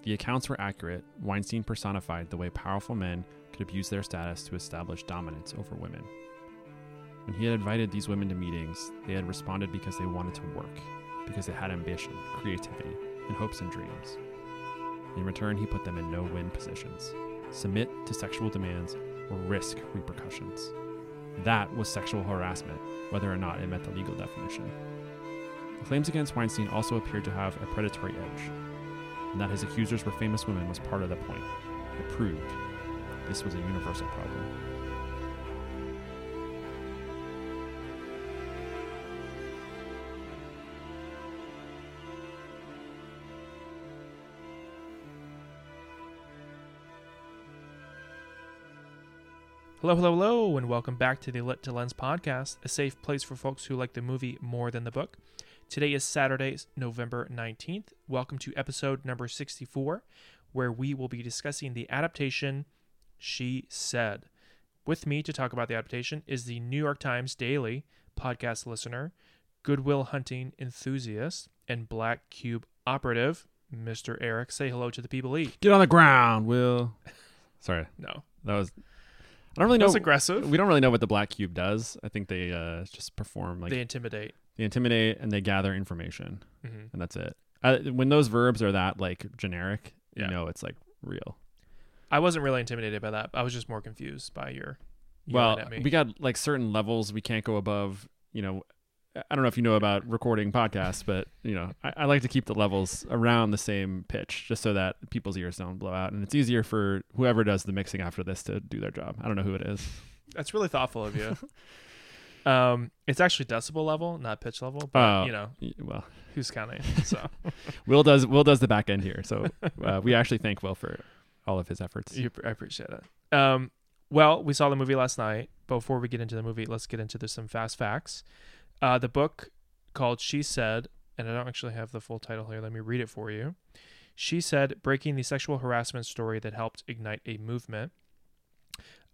If the accounts were accurate, Weinstein personified the way powerful men could abuse their status to establish dominance over women. When he had invited these women to meetings, they had responded because they wanted to work, because they had ambition, creativity, and hopes and dreams. In return, he put them in no win positions submit to sexual demands or risk repercussions. That was sexual harassment, whether or not it met the legal definition. The claims against Weinstein also appeared to have a predatory edge, and that his accusers were famous women was part of the point. It proved this was a universal problem. Hello, hello, hello, and welcome back to the Lit to Lens podcast, a safe place for folks who like the movie more than the book. Today is Saturday, November 19th. Welcome to episode number 64, where we will be discussing the adaptation She Said. With me to talk about the adaptation is the New York Times Daily podcast listener, Goodwill Hunting enthusiast, and Black Cube operative, Mr. Eric. Say hello to the people. E. Get on the ground, Will. Sorry, No, that was. I don't really know. that's aggressive. We don't really know what the Black Cube does. I think they uh, just perform like they intimidate. They intimidate and they gather information, hmm and that's it. Uh, when those verbs are that like generic, Yeah. you know it's like real. I wasn't really intimidated by that. I was just more confused by your well, yelling at me. we got like certain levels we can't go above. You know, I don't know if you know about recording podcasts, but you know, I, I like to keep the levels around the same pitch just so that people's ears don't blow out, and it's easier for whoever does the mixing after this to do their job. I don't know who it is. That's really thoughtful of you. um, it's actually decibel level, not pitch level. But Oh. you know, Well, who's counting? So Will does Will does the back end here, so uh, we actually thank Will for all of his efforts. you, I appreciate it. Um, well, we saw the movie last night. Before we get into the movie, let's get into the, some fast facts. Uh, the book called She Said, and I don't actually have the full title here. Let me read it for you. She Said, Breaking the Sexual Harassment Story That Helped Ignite a Movement.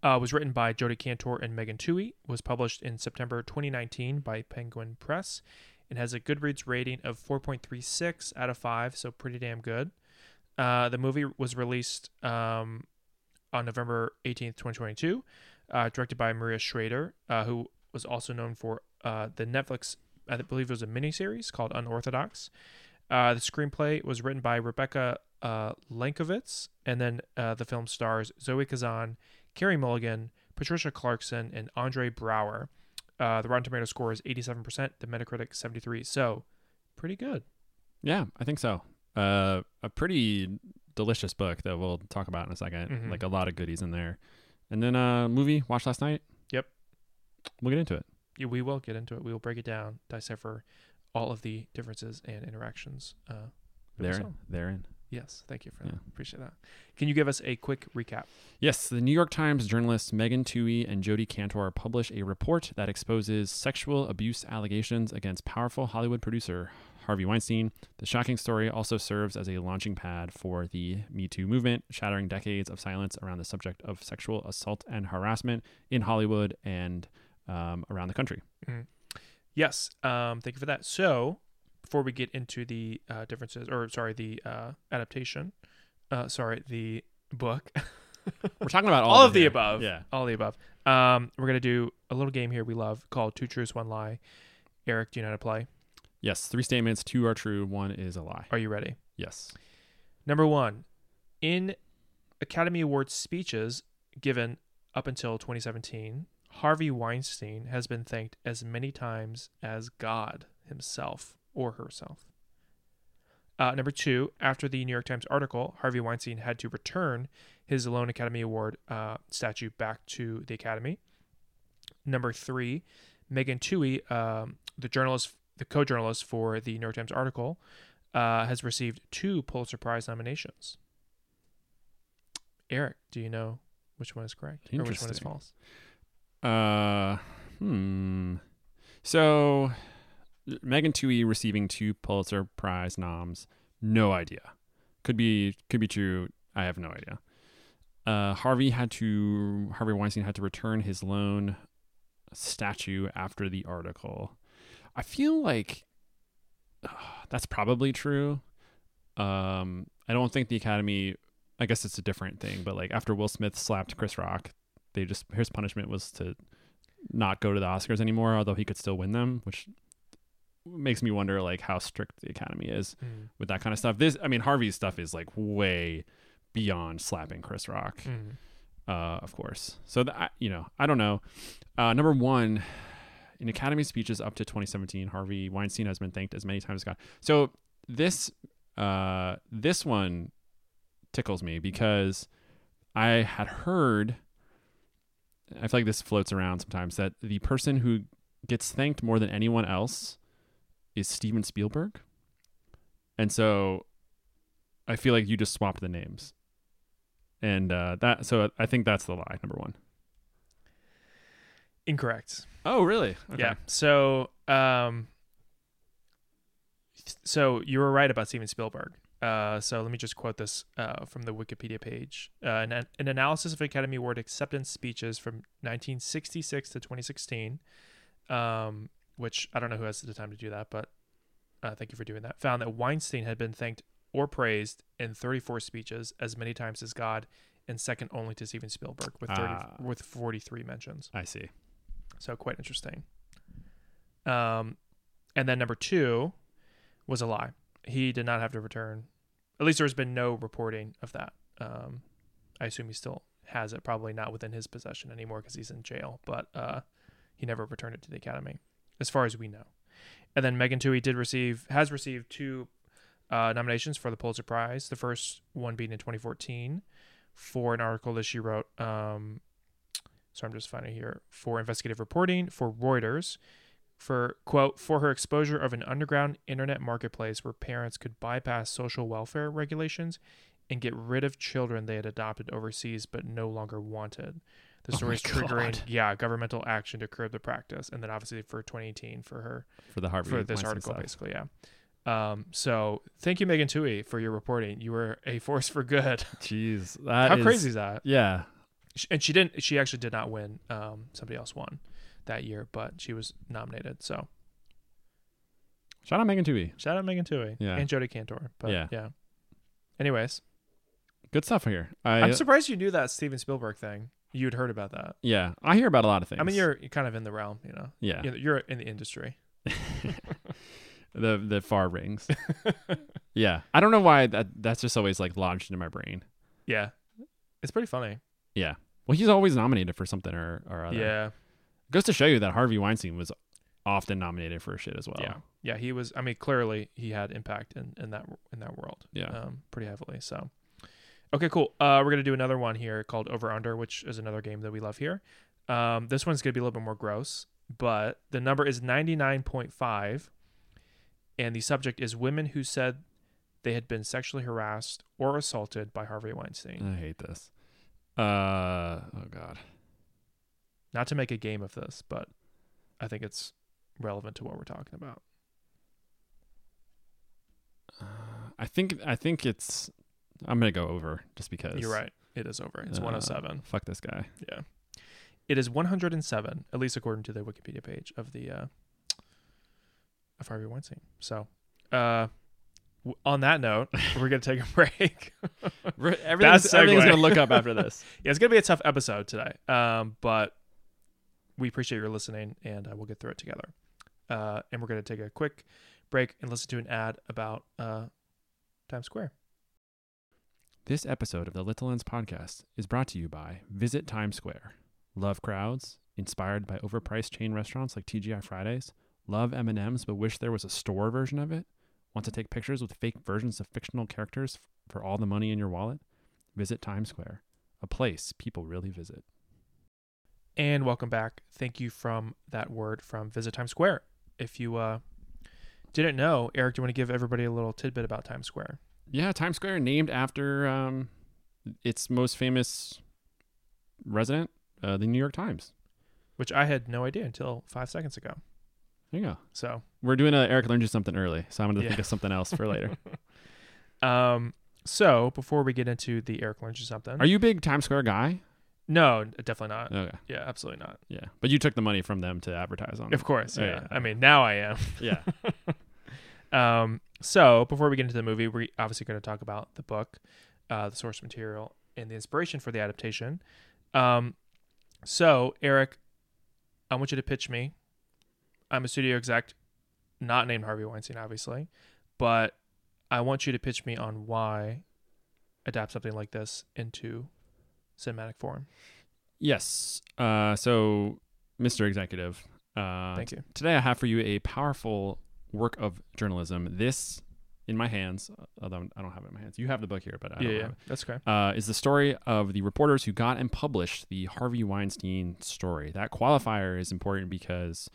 Uh, was written by Jodi Kantor and Megan Twohey. Was published in September 2019 by Penguin Press. It has a Goodreads rating of 4.36 out of 5, so pretty damn good. Uh, the movie was released um, on November 18th, 2022, uh, directed by Maria Schrader, uh, who was also known for uh, the Netflix, I believe it was a miniseries called Unorthodox. Uh, the screenplay was written by Rebecca Lenkiewicz, and then the film stars Zoe Kazan, Carey Mulligan, Patricia Clarkson, and Andre Braugher. Uh, the Rotten Tomato score is 87%, the Metacritic 73. So, pretty good. Yeah, I think so. Uh, a pretty delicious book that we'll talk about in a 2nd Mhm. Like a lot of goodies in there. And then uh movie watched last night. Yep. We'll get into it. Yeah, we will get into it. We will break it down, decipher all of the differences and interactions. Uh, we therein. Yes, thank you for Yeah. that. Appreciate that. Can you give us a quick recap? Yes, the New York Times journalists Megan Twohey and Jodi Kantor publish a report that exposes sexual abuse allegations against powerful Hollywood producer Harvey Weinstein. The shocking story also serves as a launching pad for the Me Too movement, shattering decades of silence around the subject of sexual assault and harassment in Hollywood and um, around the country. Yes, um, thank you for that. So, before we get into the uh, differences, or sorry, the uh, adaptation, uh, sorry, the book, We're talking about all, all of the here. above, Yeah. all of the above. Um, we're gonna do a little game here we love called Two Truths, One Lie. Eric, do you know how to play? Yes, three statements, two are true, one is a lie. Are you ready? Yes. Number one, in Academy Awards speeches given up until 2017, Harvey Weinstein has been thanked as many times as God himself or herself. Uh, number two, after the New York Times article, Harvey Weinstein had to return his Alone Academy Award uh, statue back to the Academy. Number three, Megan Twohey, um, the journalist, the co-journalist for the New York Times article, uh, has received two Pulitzer Prize nominations. Eric, do you know which one is correct or which one is false? Uh, hmm. So, Megan Twohey receiving two Pulitzer Prize noms. No idea. Could be could be true. I have no idea. Uh, Harvey had to Harvey Weinstein had to return his lone statue after the article. I feel like uh, that's probably true. Um, I don't think the Academy. I guess it's a different thing, but like after Will Smith slapped Chris Rock, they just his punishment was to not go to the Oscars anymore, although he could still win them, which makes me wonder like how strict the Academy is Mm. with that kind of stuff. This, I mean, Harvey's stuff is like way beyond slapping Chris Rock, Mm. uh, of course. So that you know, I don't know. Uh, number one, in Academy speeches up to 2017, Harvey Weinstein has been thanked as many times as God. So this, uh, this one tickles me because I had heard. I feel like this floats around sometimes that the person who gets thanked more than anyone else is Steven Spielberg. And so I feel like you just swapped the names. And uh, that so I think that's the lie, number one. Incorrect. Oh, really? Yeah. So, um, so you were right about Steven Spielberg. Uh, so let me just quote this uh, from the Wikipedia page. Uh, an, an analysis of Academy Award acceptance speeches from 1966 to 2016, um, which I don't know who has the time to do that, but uh, thank you for doing that. Found that Weinstein had been thanked or praised in 34 speeches, as many times as God, and second only to Steven Spielberg with 30, Ah. with 43 mentions. I see. So quite interesting. Um, and then number two was a lie. He did not have to return. At least there's been no reporting of that. Um, I assume he still has it. Probably not within his possession anymore because he's in jail. But uh, he never returned it to the academy, as far as we know. And then Megan Twohey did receive has received two uh, nominations for the Pulitzer Prize. The first one being in 2014 for an article that she wrote um, so I'm just finding here for investigative reporting for Reuters for quote for her exposure of an underground internet marketplace where parents could bypass social welfare regulations and get rid of children they had adopted overseas but no longer wanted. The Oh story my is triggering God. yeah governmental action to curb the practice, and then obviously for 2018 for her For the Harvey for this article basically yeah. Um, so thank you Megan Twohey for your reporting. You were a force for good. Jeez, that How is- crazy is that? Yeah, and she didn't she actually did not win um somebody else won that year but she was nominated so shout out Megan Twohey. shout out megan twohey Yeah. and Jodi kantor but Yeah. yeah anyways Good stuff here. I, i'm surprised you knew that steven spielberg thing you'd heard about that yeah, I hear about a lot of things. i mean you're kind of in the realm you know yeah, you're, you're in the industry the the far rings. yeah, I don't know why that that's just always like lodged into my brain. yeah it's pretty funny Yeah. Well, he's always nominated for something or, or other. yeah Goes to show you that Harvey Weinstein was often nominated for shit as well. yeah yeah he was i mean clearly he had impact in in that in that world Yeah. um pretty heavily so okay cool uh we're gonna do another one here called over under which is another game that we love here um this one's gonna be a little bit more gross but the number is 99.5 and the subject is women who said they had been sexually harassed or assaulted by harvey weinstein I hate this. Uh oh god. not to make a game of this but i think it's relevant to what we're talking about Uh, I think I think it's I'm gonna go over just because you're right it is over it's uh, 107 Fuck this guy. Yeah. It is 107, at least according to the Wikipedia page of the uh, of Harvey Weinstein. So, uh, w- on that note, we're gonna take a break. Everything's, everything's gonna look up after this. yeah, it's gonna be a tough episode today. Um, but we appreciate your listening, and uh, we'll get through it together. Uh, and we're gonna take a quick break and listen to an ad about uh, Times Square. This episode of the Lit to Lens podcast is brought to you by Visit Times Square. Love crowds, inspired by overpriced chain restaurants like TGI Fridays. Love M&Ms but wish there was a store version of it. Want to take pictures with fake versions of fictional characters for all the money in your wallet? Visit Times Square, a place people really visit. And welcome back. Thank you from that word from Visit Times Square. If you uh, didn't know, Eric, do you want to give everybody a little tidbit about Times Square? Yeah, Times Square named after um, its most famous resident, uh, the New York Times. Which I had no idea until five seconds ago. There you go. So, We're doing a Eric learned you something early, so I'm going to Yeah. think of something else for later. um, so before we get into the Eric learns you something, Are you a big Times Square guy? no, definitely not. Okay. Yeah, absolutely not. Yeah, but you took the money from them to advertise on. Of course, Oh, yeah. yeah. I mean, now I am. Yeah. Um, so before we get into the movie, we're obviously going to talk about the book, uh, the source material, and the inspiration for the adaptation. Um, so Eric, I want you to pitch me. I'm a studio exec, not named Harvey Weinstein, obviously, but I want you to pitch me on why adapt something like this into cinematic form. Yes. Uh, so, Mr. Executive, uh, Thank you. today I have for you a powerful work of journalism. This, in my hands, although I don't have it in my hands. You have the book here, but I yeah, don't yeah, have it. that's okay. uh, is the story of the reporters who got and published the Harvey Weinstein story. That qualifier is important because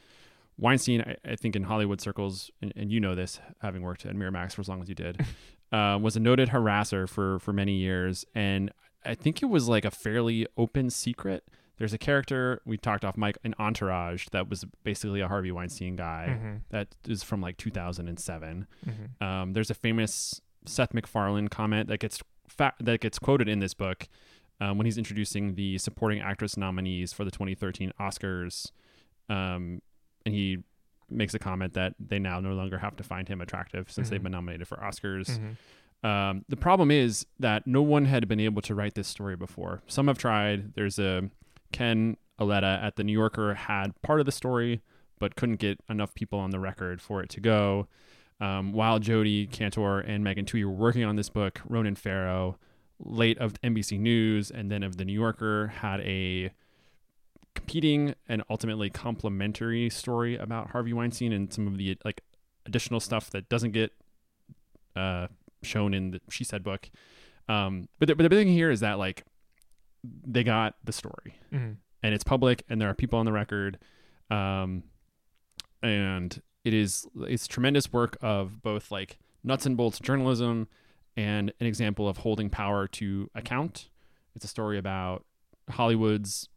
Weinstein, I, I think in Hollywood circles, and, and you know this, having worked at Miramax for as long as you did, uh, was a noted harasser for for many years, and I think it was like a fairly open secret. There's a character we talked off mic in Entourage that was basically a Harvey Weinstein guy Mhm. that is from like 2007. Mhm. Um, there's a famous Seth MacFarlane comment that gets fa- that gets quoted in this book um, when he's introducing the supporting actress nominees for the 2013 Oscars, um, and he makes a comment that they now no longer have to find him attractive since they've Mhm. been nominated for Oscars. Mhm. Um, the problem is that no one had been able to write this story before. Some have tried. There's a Ken Auletta at the New Yorker had part of the story, but couldn't get enough people on the record for it to go. Um, while Jodi Kantor and Megan Twohey were working on this book, Ronan Farrow, late of NBC News and then of the New Yorker, had a competing and ultimately complementary story about Harvey Weinstein and some of the like additional stuff that doesn't get uh, shown in the She Said book. Um, but the, but the big thing here is that like they got the story. Mhm. and it's public and there are people on the record um, and it is it's tremendous work of both like nuts and bolts journalism and an example of holding power to account. It's a story about hollywood's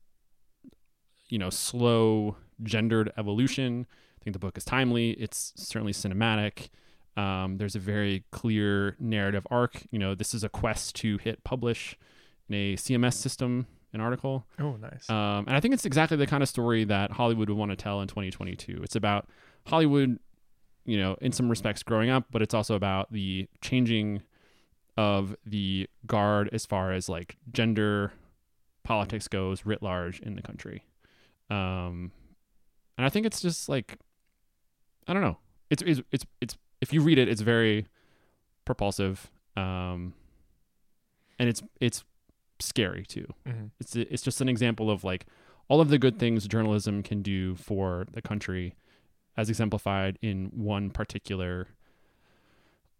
you know slow gendered evolution. I think the book is timely. It's certainly cinematic. Um, there's a very clear narrative arc. You know this is a quest to hit publish in a cms system an article Oh, nice. um, and I think it's exactly the kind of story that Hollywood would want to tell in 2022. It's about Hollywood, you know, in some respects growing up, but it's also about the changing of the guard as far as like gender politics goes writ large in the country. Um, and I think it's just like, I don't know. It's, it's, it's, it's if you read it, it's very propulsive. Um, and it's, it's scary too Mhm. it's it's just an example of like all of the good things journalism can do for the country as exemplified in one particular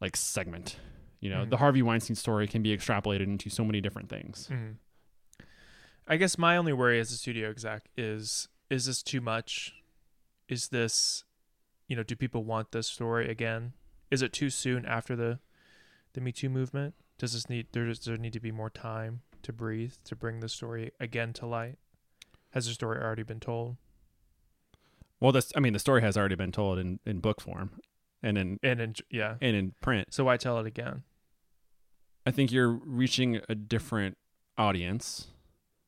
like segment you know Mhm. the harvey weinstein story can be extrapolated into so many different things Mhm. I guess my only worry as a studio exec is is this too much? Is this you know, do people want this story again? Is it too soon after the the Me Too movement? Does this need there does there need to be more time to breathe to bring the story again to light? Has the story already been told? well this i mean the story has already been told in in book form and in And in, yeah. and in print So why tell it again? i think you're reaching a different audience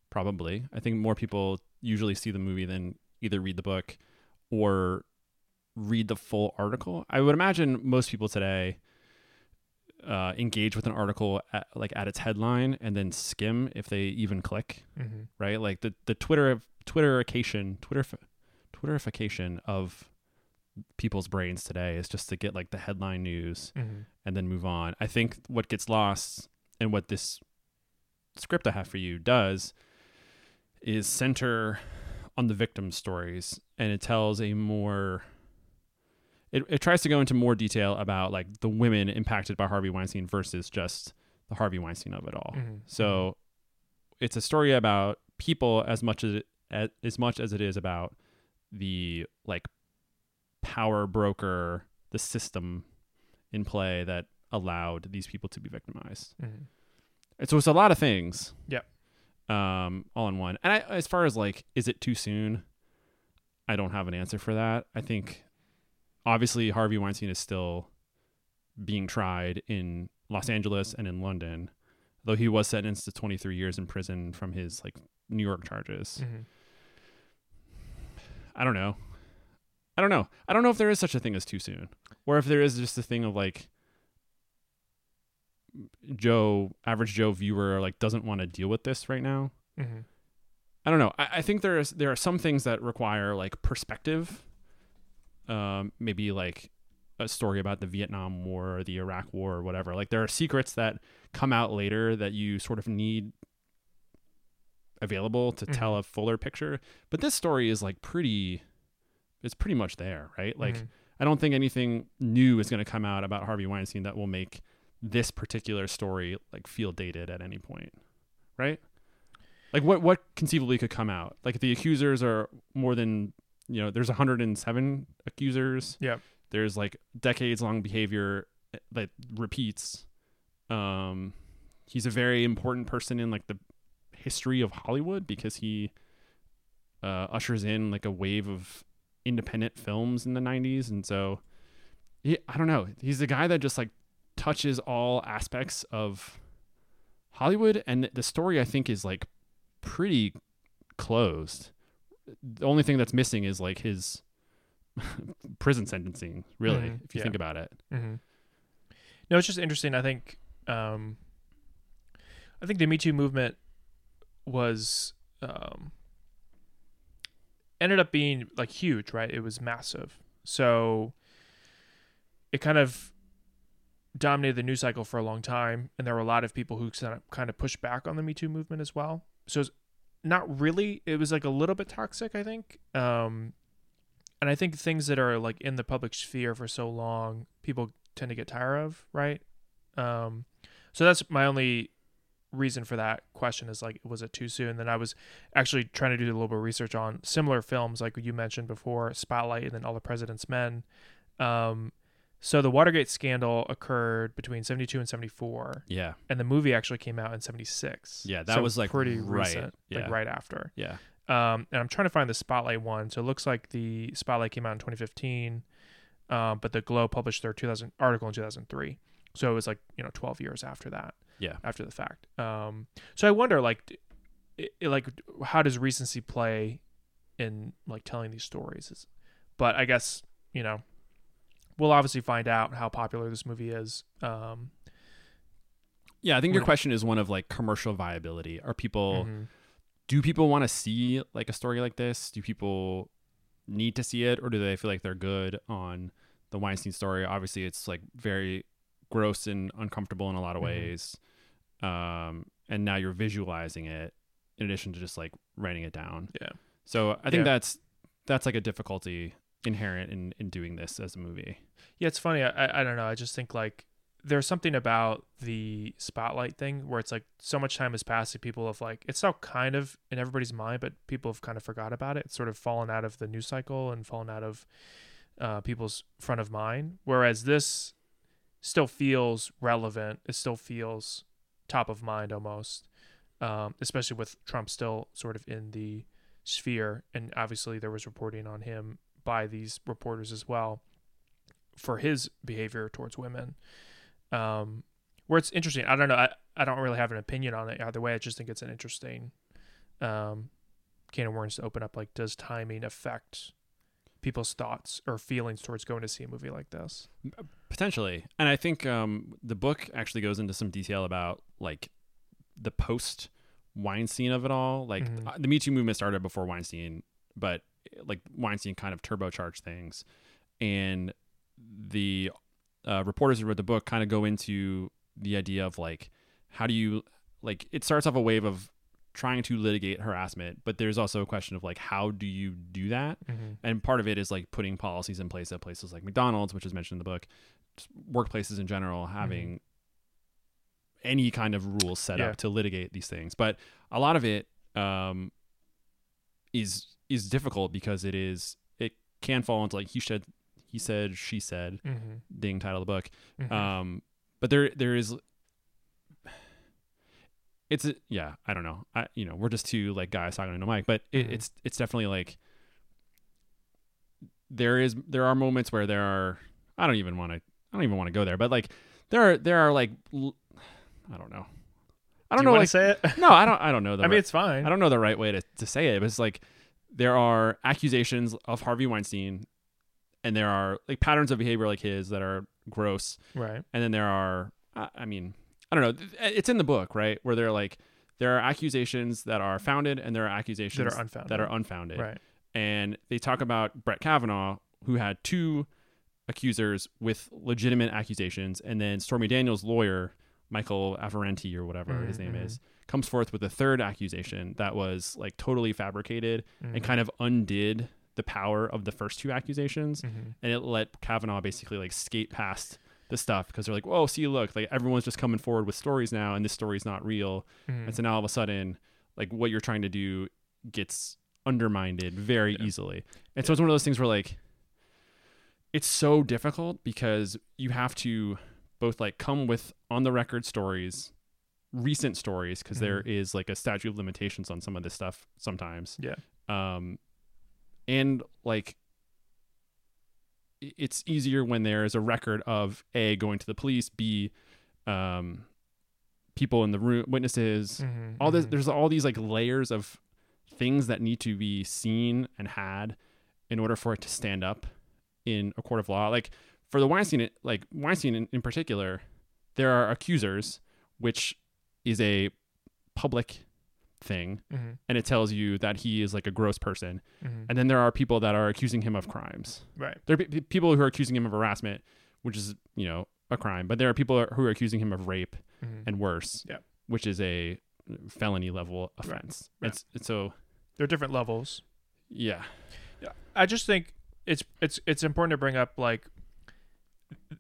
probably i think more people usually see the movie than either read the book or read the full article i would imagine most people today uh, engage with an article at, like at its headline and then skim if they even click Mm-hmm. right like the the twitter twitterification twitter twitterification of people's brains today is just to get like the headline news Mm-hmm. and then move on. I think what gets lost and what this script I have for you does is center on the victim stories and it tells a more it, it tries to go into more detail about like the women impacted by Harvey Weinstein versus just the Harvey Weinstein of it all. Mhm. So it's a story about people as much as it, as, as much as it is about the like power broker, the system in play that allowed these people to be victimized. Mhm. And so it's a lot of things. Yep. Um, all in one. And I, as far as like, is it too soon? I don't have an answer for that. I think obviously Harvey Weinstein is still being tried in Los Angeles and in London, though he was sentenced to 23 years in prison from his like New York charges. Mhm. I don't know. I don't know. I don't know if there is such a thing as too soon, or if there is just a thing of like Joe, average Joe viewer, like doesn't want to deal with this right now. Mm-hmm. I don't know. I, I think there is there are some things that require like perspective. Um, maybe like a story about the Vietnam War or the Iraq War or whatever. Like there are secrets that come out later that you sort of need available to tell Mhm. a fuller picture. But this story is like pretty it's pretty much there, right? Like Mhm. I don't think anything new is going to come out about Harvey Weinstein that will make this particular story like feel dated at any point, right? Like what what conceivably could come out? Like if the accusers are more than you know, there's 107 accusers. Yeah. There's like decades long behavior eh, that repeats. Um, he's a very important person in like the history of Hollywood because he uh, ushers in like a wave of independent films in the 90s and so he, i don't know he's the guy that just like touches all aspects of hollywood and the story i think is like pretty closed the only thing that's missing is like his prison sentencing really Mhm, if you yeah. think about it Mm-hmm. No, it's just interesting. I think, um, I think the Me Too movement was um, ended up being like huge, right? It was massive, so it kind of dominated the news cycle for a long time, and there were a lot of people who kind of pushed back on the Me Too movement as well. So it's not really. It was like a little bit toxic, I think. Um, and I think things that are like in the public sphere for so long, people tend to get tired of, right? Um, so that's my only reason for that question is like, was it too soon? Then I was actually trying to do a little bit of research on similar films, like you mentioned before, Spotlight and then All the President's Men. Um, so the Watergate scandal occurred between 72 and 74, yeah and the movie actually came out in 76. Yeah, that So was, like, pretty right, recent, yeah. like right after. yeah Um, and I'm trying to find the Spotlight one. So it looks like the Spotlight came out in 2015, um, but the Globe published their 2000 article in 2003. So it was like you know 12 years after that. Yeah. After the fact. Um, so I wonder like, d- i i- like how does recency play in like telling these stories? But I guess you know we'll obviously find out how popular this movie is. Um, yeah i think your question is one of like commercial viability are people mhm. do people want to see like a story like this? Do people need to see it, or do they feel like they're good on the Weinstein story? Obviously, it's like very gross and uncomfortable in a lot of Mhm. ways. Um, and now you're visualizing it in addition to just like writing it down. Yeah. So I think Yeah. that's that's like a difficulty inherent in in doing this as a movie. Yeah, it's funny. I, I don't know. I just think like there's something about the spotlight thing where it's like so much time has passed people have like it's still kind of in everybody's mind, but people have kind of forgot about it. It's sort of fallen out of the news cycle and fallen out of uh, people's front of mind. Whereas this still feels relevant. It still feels top of mind almost, um, especially with Trump still sort of in the sphere. And obviously, there was reporting on him by these reporters as well for his behavior towards women. Um, where it's interesting. I don't know. I, I don't really have an opinion on it either way. I just think it's an interesting um, can of worms to open up. Like, does timing affect people's thoughts or feelings towards going to see a movie like this? Potentially. And I think um, the book actually goes into some detail about like the post Weinstein of it all. Like Mhm. uh, the Me Too movement started before Weinstein, but like Weinstein kind of turbocharged things. And the uh, reporters who wrote the book kind of go into the idea of like, how do you, like, it starts off a wave of trying to litigate harassment, but there's also a question of like, how do you do that? Mm-hmm. and part of it is like putting policies in place at places like McDonald's, which is mentioned in the book, workplaces in general having any kind of rules set Yeah. up to litigate these things. But a lot of it um, is is difficult because it is it can fall into like he said he said she said Mm-hmm. ding title of the book. Mhm. Um, but there there is it's a, yeah I don't know I you know we're just two like guys talking into mic, but it, Mhm. it's it's definitely like there is there are moments where there are I don't even want to I don't even want to go there, but like there are there are like l- I don't know I don't Do know like say it. no I don't I don't know the I mean, right- it's fine. I don't know the right way to, to say it, but it's like there are accusations of Harvey Weinstein and there are like patterns of behavior like his that are gross, Right. and then there are I I mean I don't know eh, it's in the book right where they're like there are accusations that are founded and there are accusations That are unfounded. that are unfounded Right. and they talk about Brett Kavanaugh who had two accusers with legitimate accusations and then Stormy Daniels lawyer Michael Avenatti or whatever his name Mhm. is comes forth with a third accusation that was like totally fabricated Mhm. and kind of undid the power of the first two accusations Mhm. and it let Kavanaugh basically like skate past the stuff because they're like, "Whoa, see, look, like everyone's just coming forward with stories now, and this story's not real." And so now all of a sudden, like what you're trying to do gets undermined very Yeah. easily. And so it's one of those things where like it's so difficult because you have to both like come with on the record stories, recent stories, because there Mhm. is like a statute of limitations on some of this stuff sometimes Yeah. um and like it's easier when there's a record of a going to the police b um people in the room witnesses Mhm. all this Mhm. there's all these like layers of things that need to be seen and had in order for it to stand up in a court of law like for the Weinstein like Weinstein in, in particular there are accusers which is a public thing Mhm. and it tells you that he is like a gross person Mhm. and then there are people that are accusing him of crimes right. there are pe- people who are accusing him of harassment which is you know a crime but there are people who are accusing him of rape Mhm. and worse Yeah. which is a felony level offense Right. it's, it's so there are different levels. yeah I just think it's it's it's important to bring up like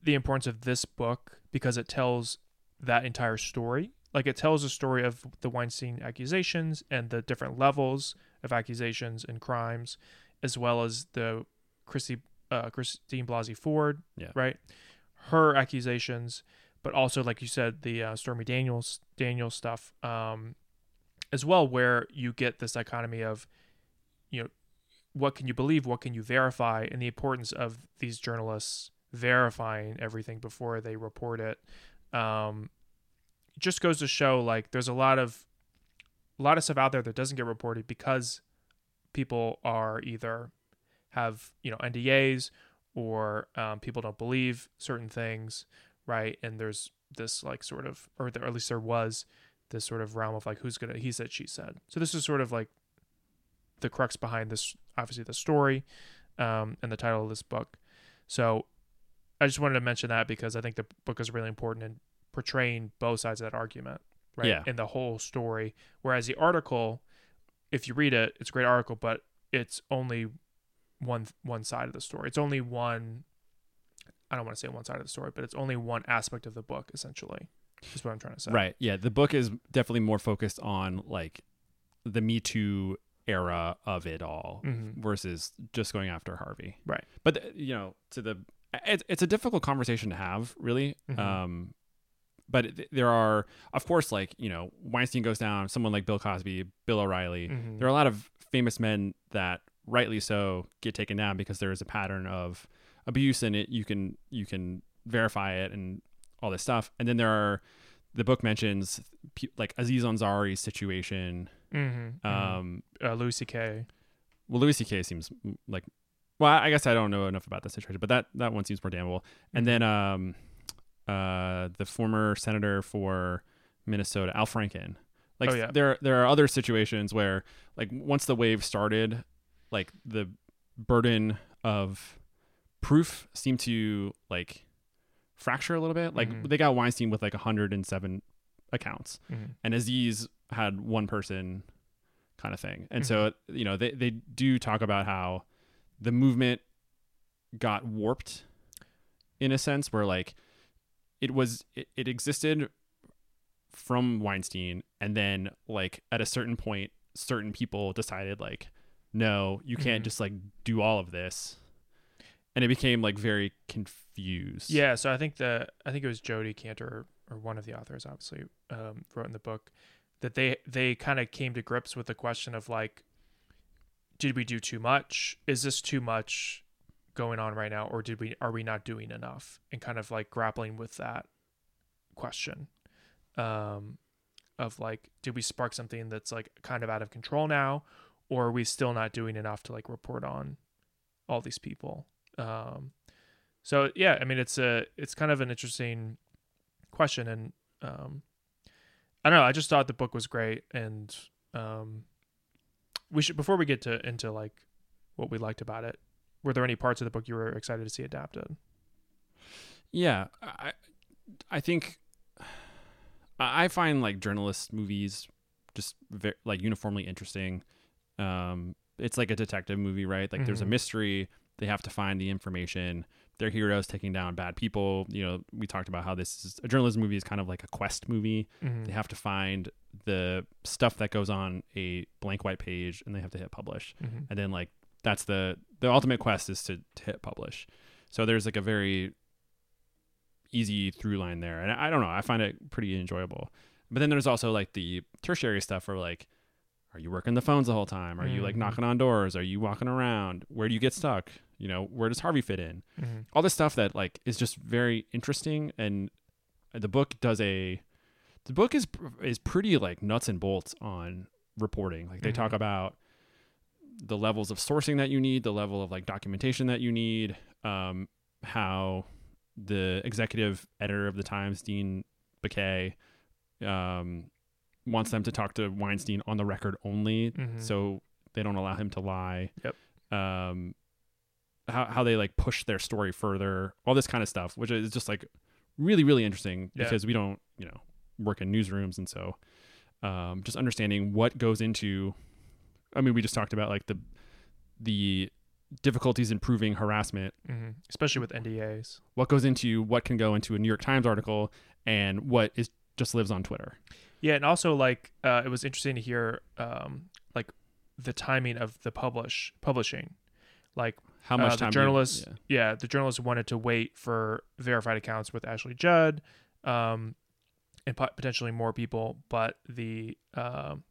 the importance of this book because it tells that entire story. Like it tells a story of the Weinstein accusations and the different levels of accusations and crimes, as well as the Christy uh, Christine Blasey Ford, Yeah. right, her accusations, but also like you said, the uh, Stormy Daniels Daniels stuff, um, as well, where you get this dichotomy of, you know, what can you believe, what can you verify, and the importance of these journalists verifying everything before they report it. Um, just goes to show like there's a lot of a lot of stuff out there that doesn't get reported because people are either have you know NDAs or um, people don't believe certain things, right? And there's this like sort of, or, there, or at least there was this sort of realm of like who's gonna he said she said. So this is sort of like the crux behind this, obviously the story, um, and the title of this book. So I just wanted to mention that because I think the book is really important in portraying both sides of that argument, right? Yeah. In the whole story. Whereas the article, if you read it, it's a great article, but it's only one one side of the story. It's only one. I don't want to say one side of the story, but it's only one aspect of the book. Essentially, is what I'm trying to say. right yeah the book is definitely more focused on like the me too era of it all Mhm. versus just going after harvey Right. but you know to the it's, it's a difficult conversation to have really Mhm. um but there are of course like you know weinstein goes down someone like bill cosby bill o'reilly Mhm. there are a lot of famous men that rightly so get taken down because there is a pattern of abuse in it you can you can verify it and all this stuff and then there are the book mentions like aziz ansari's situation Mhm. Mhm. um uh, Louis C.K. well louis ck seems like well i guess i don't know enough about that situation but that that one seems more damnable and then um uh the former senator for minnesota al franken like Oh, yeah. there there are other situations where like once the wave started like the burden of proof seemed to like fracture a little bit like Mhm. they got weinstein with like 107 accounts Mhm. and Aziz had one person kind of thing. And so, you know, they, they do talk about how the movement got warped in a sense where like it was, it, it existed from Weinstein. And then like at a certain point, certain people decided like, no, you can't Mhm. just like do all of this. And it became like very confused. Yeah, so I think the I think it was Jodi Kantor or one of the authors, obviously, um, wrote in the book that they they kind of came to grips with the question of like, did we do too much? Is this too much going on right now, or did we are we not doing enough? And kind of like grappling with that question, um, of like, did we spark something that's like kind of out of control now, or are we still not doing enough to like report on all these people? Um, so yeah, I mean, it's a it's kind of an interesting question, and um, I don't know. I just thought the book was great, and um, we should before we get to into like what we liked about it. Were there any parts of the book you were excited to see adapted? Yeah, I I think I find like journalist movies just very, like uniformly interesting. Um, it's like a detective movie, right? Like there's a Mhm. mystery. They have to find the information. They're heroes taking down bad people. You know, we talked about how this is a journalism movie is kind of like a quest movie. Mm-hmm. They have to find the stuff that goes on a blank white page, and they have to hit publish. Mm-hmm. And then like that's the the ultimate quest is to, to hit publish. So there's like a very easy through line there, and I, I don't know. I find it pretty enjoyable. But then there's also like the tertiary stuff where like, are you working the phones the whole time? Are you like Mhm. knocking on doors? Are you walking around? Where do you get stuck? You know, where does Harvey fit in? Mm-hmm. All this stuff that like is just very interesting, and the book does a. The book is is pretty like nuts and bolts on reporting. Like they talk Mhm. about the levels of sourcing that you need, the level of like documentation that you need, um, how the executive editor of the Times, Dean Baquet, um, wants them to talk to Weinstein on the record only, Mhm. so they don't allow him to lie. Yep. Um, how how they like push their story further, all this kind of stuff, which is just like really really interesting Yeah. because we don't you know work in newsrooms, and so um, just understanding what goes into. I mean, we just talked about like the the difficulties in proving harassment Mm-hmm. Especially with NDAs. what goes into what can go into a New York Times article and what is just lives on Twitter. Yeah, and also like uh, it was interesting to hear um, like the timing of the publish publishing. Like How Uh, much the time? do you- journalists- yeah. yeah, the journalists wanted to wait for verified accounts with Ashley Judd, um, and pot- potentially more people, but the um,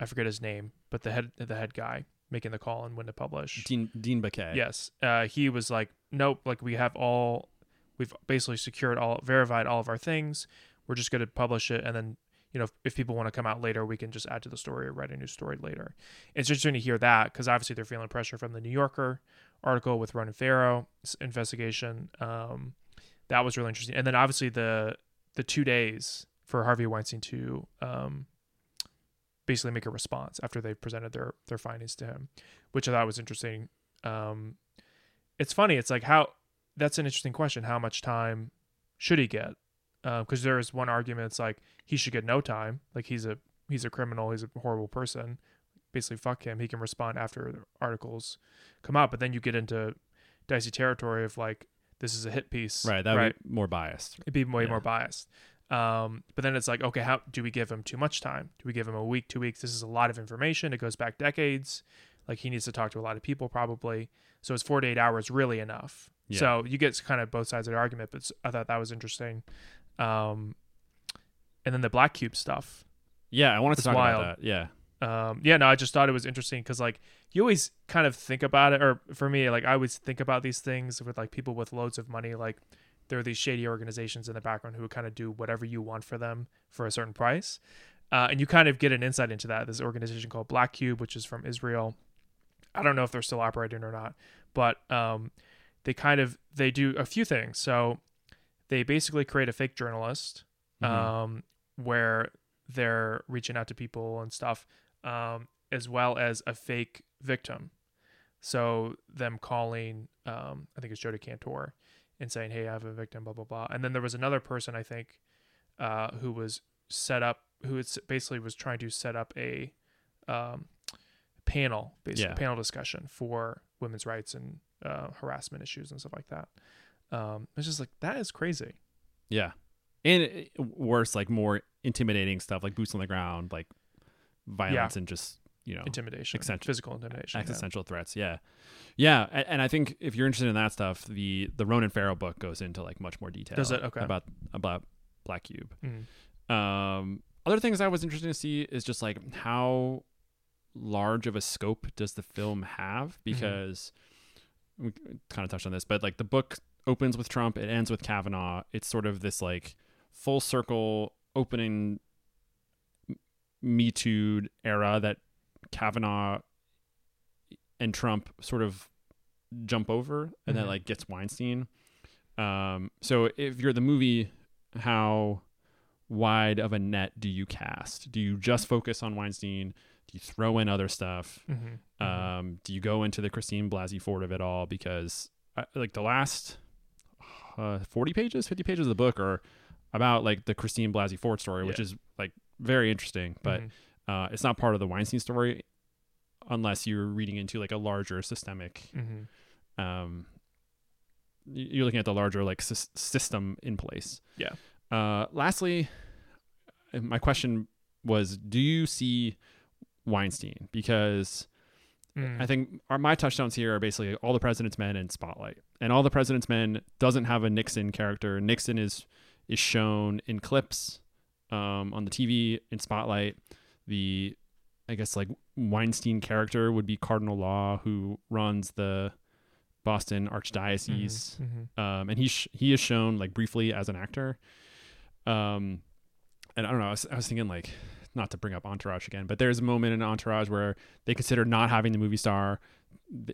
I forget his name, but the head the head guy making the call and when to publish. Dean Dean Baquet. Yes, uh, he was like, nope, like we have all, we've basically secured all, verified all of our things. We're just going to publish it, and then you know if, if people want to come out later, we can just add to the story or write a new story later. It's interesting to hear that because obviously they're feeling pressure from the New Yorker article with Ronan Farrow's investigation. Um, that was really interesting, and then obviously the the two days for Harvey Weinstein to um, basically make a response after they presented their their findings to him, which I thought was interesting. Um, it's funny. It's like how that's an interesting question. How much time should he get? Because there is one argument. It's like he should get no time. Like he's a he's a criminal. He's a horrible person. Basically, fuck him. He can respond after articles come out. But then you get into dicey territory of like this is a hit piece, Right. That would be more biased. It'd be way Yeah. more biased. Um, but then it's like, okay, how do we give him too much time? Do we give him a week, two weeks? This is a lot of information. It goes back decades. Like he needs to talk to a lot of people probably. So is 48 hours really enough? Yeah. So you get kind of both sides of the argument, but i thought that was interesting. Um, and then the black cube stuff. Yeah, I wanted to talk wild. about that. Yeah. Um, yeah, no, I just thought it was interesting because like you always kind of think about it, or for me, like I always think about these things with like people with loads of money. Like there are these shady organizations in the background who would kind of do whatever you want for them for a certain price, uh, and you kind of get an insight into that. This organization called Black Cube, which is from Israel. I don't know if they're still operating or not, but um, they kind of they do a few things. So they basically create a fake journalist Mhm. um, where they're reaching out to people and stuff, um, as well as a fake victim. So them calling, um, I think it's Jodi Kantor, and saying, "Hey, I have a victim," blah blah blah. And then there was another person I think uh, who was set up, who basically was trying to set up a um, panel, basically Yeah. panel discussion for women's rights and uh, harassment issues and stuff like that. Um, it's just like that is crazy. Yeah. And it- worse, like more intimidating stuff, like boots on the ground, like violence and just you know intimidation, Accentu- physical intimidation. yeah. existential threats. Yeah, yeah. And, and I think if you're interested in that stuff, the the Ronan Farrow book goes into like much more detail. Does it? Okay. About about Black Cube. Mm. Um, other things I was interested to see is just like how large of a scope does the film have? Because we kind of touched on this, but like the book opens with Trump, it ends with Kavanaugh. It's sort of this like full circle opening Me Too era that Kavanaugh and Trump sort of jump over and Mhm. that like gets Weinstein. Um, so if you're the movie, how wide of a net do you cast? Do you just focus on Weinstein? Do you throw in other stuff? Mm-hmm. Um, do you go into the Christine Blasey Ford of it all? Because uh, like the last uh, 40 pages, 50 pages of the book are about like the Christine Blasey Ford story, which Yeah. is like very interesting, but Mm-hmm. uh, it's not part of the Weinstein story unless you're reading into like a larger systemic. Mm-hmm. Um, you're looking at the larger like sys- system in place. Yeah. Uh, lastly, uh, my question was, do you see Weinstein? Because Mm. I think our, my touchdowns here are basically all the President's Men and Spotlight, and all the President's Men doesn't have a Nixon character. Nixon is is shown in clips um, on the TV in Spotlight. The I guess like Weinstein character would be Cardinal Law, who runs the Boston Archdiocese, Mhm. um, and he sh- he is shown like briefly as an actor. Um, and I don't know. I was, I was thinking like not to bring up Entourage again, but there's a moment in Entourage where they consider not having the movie star.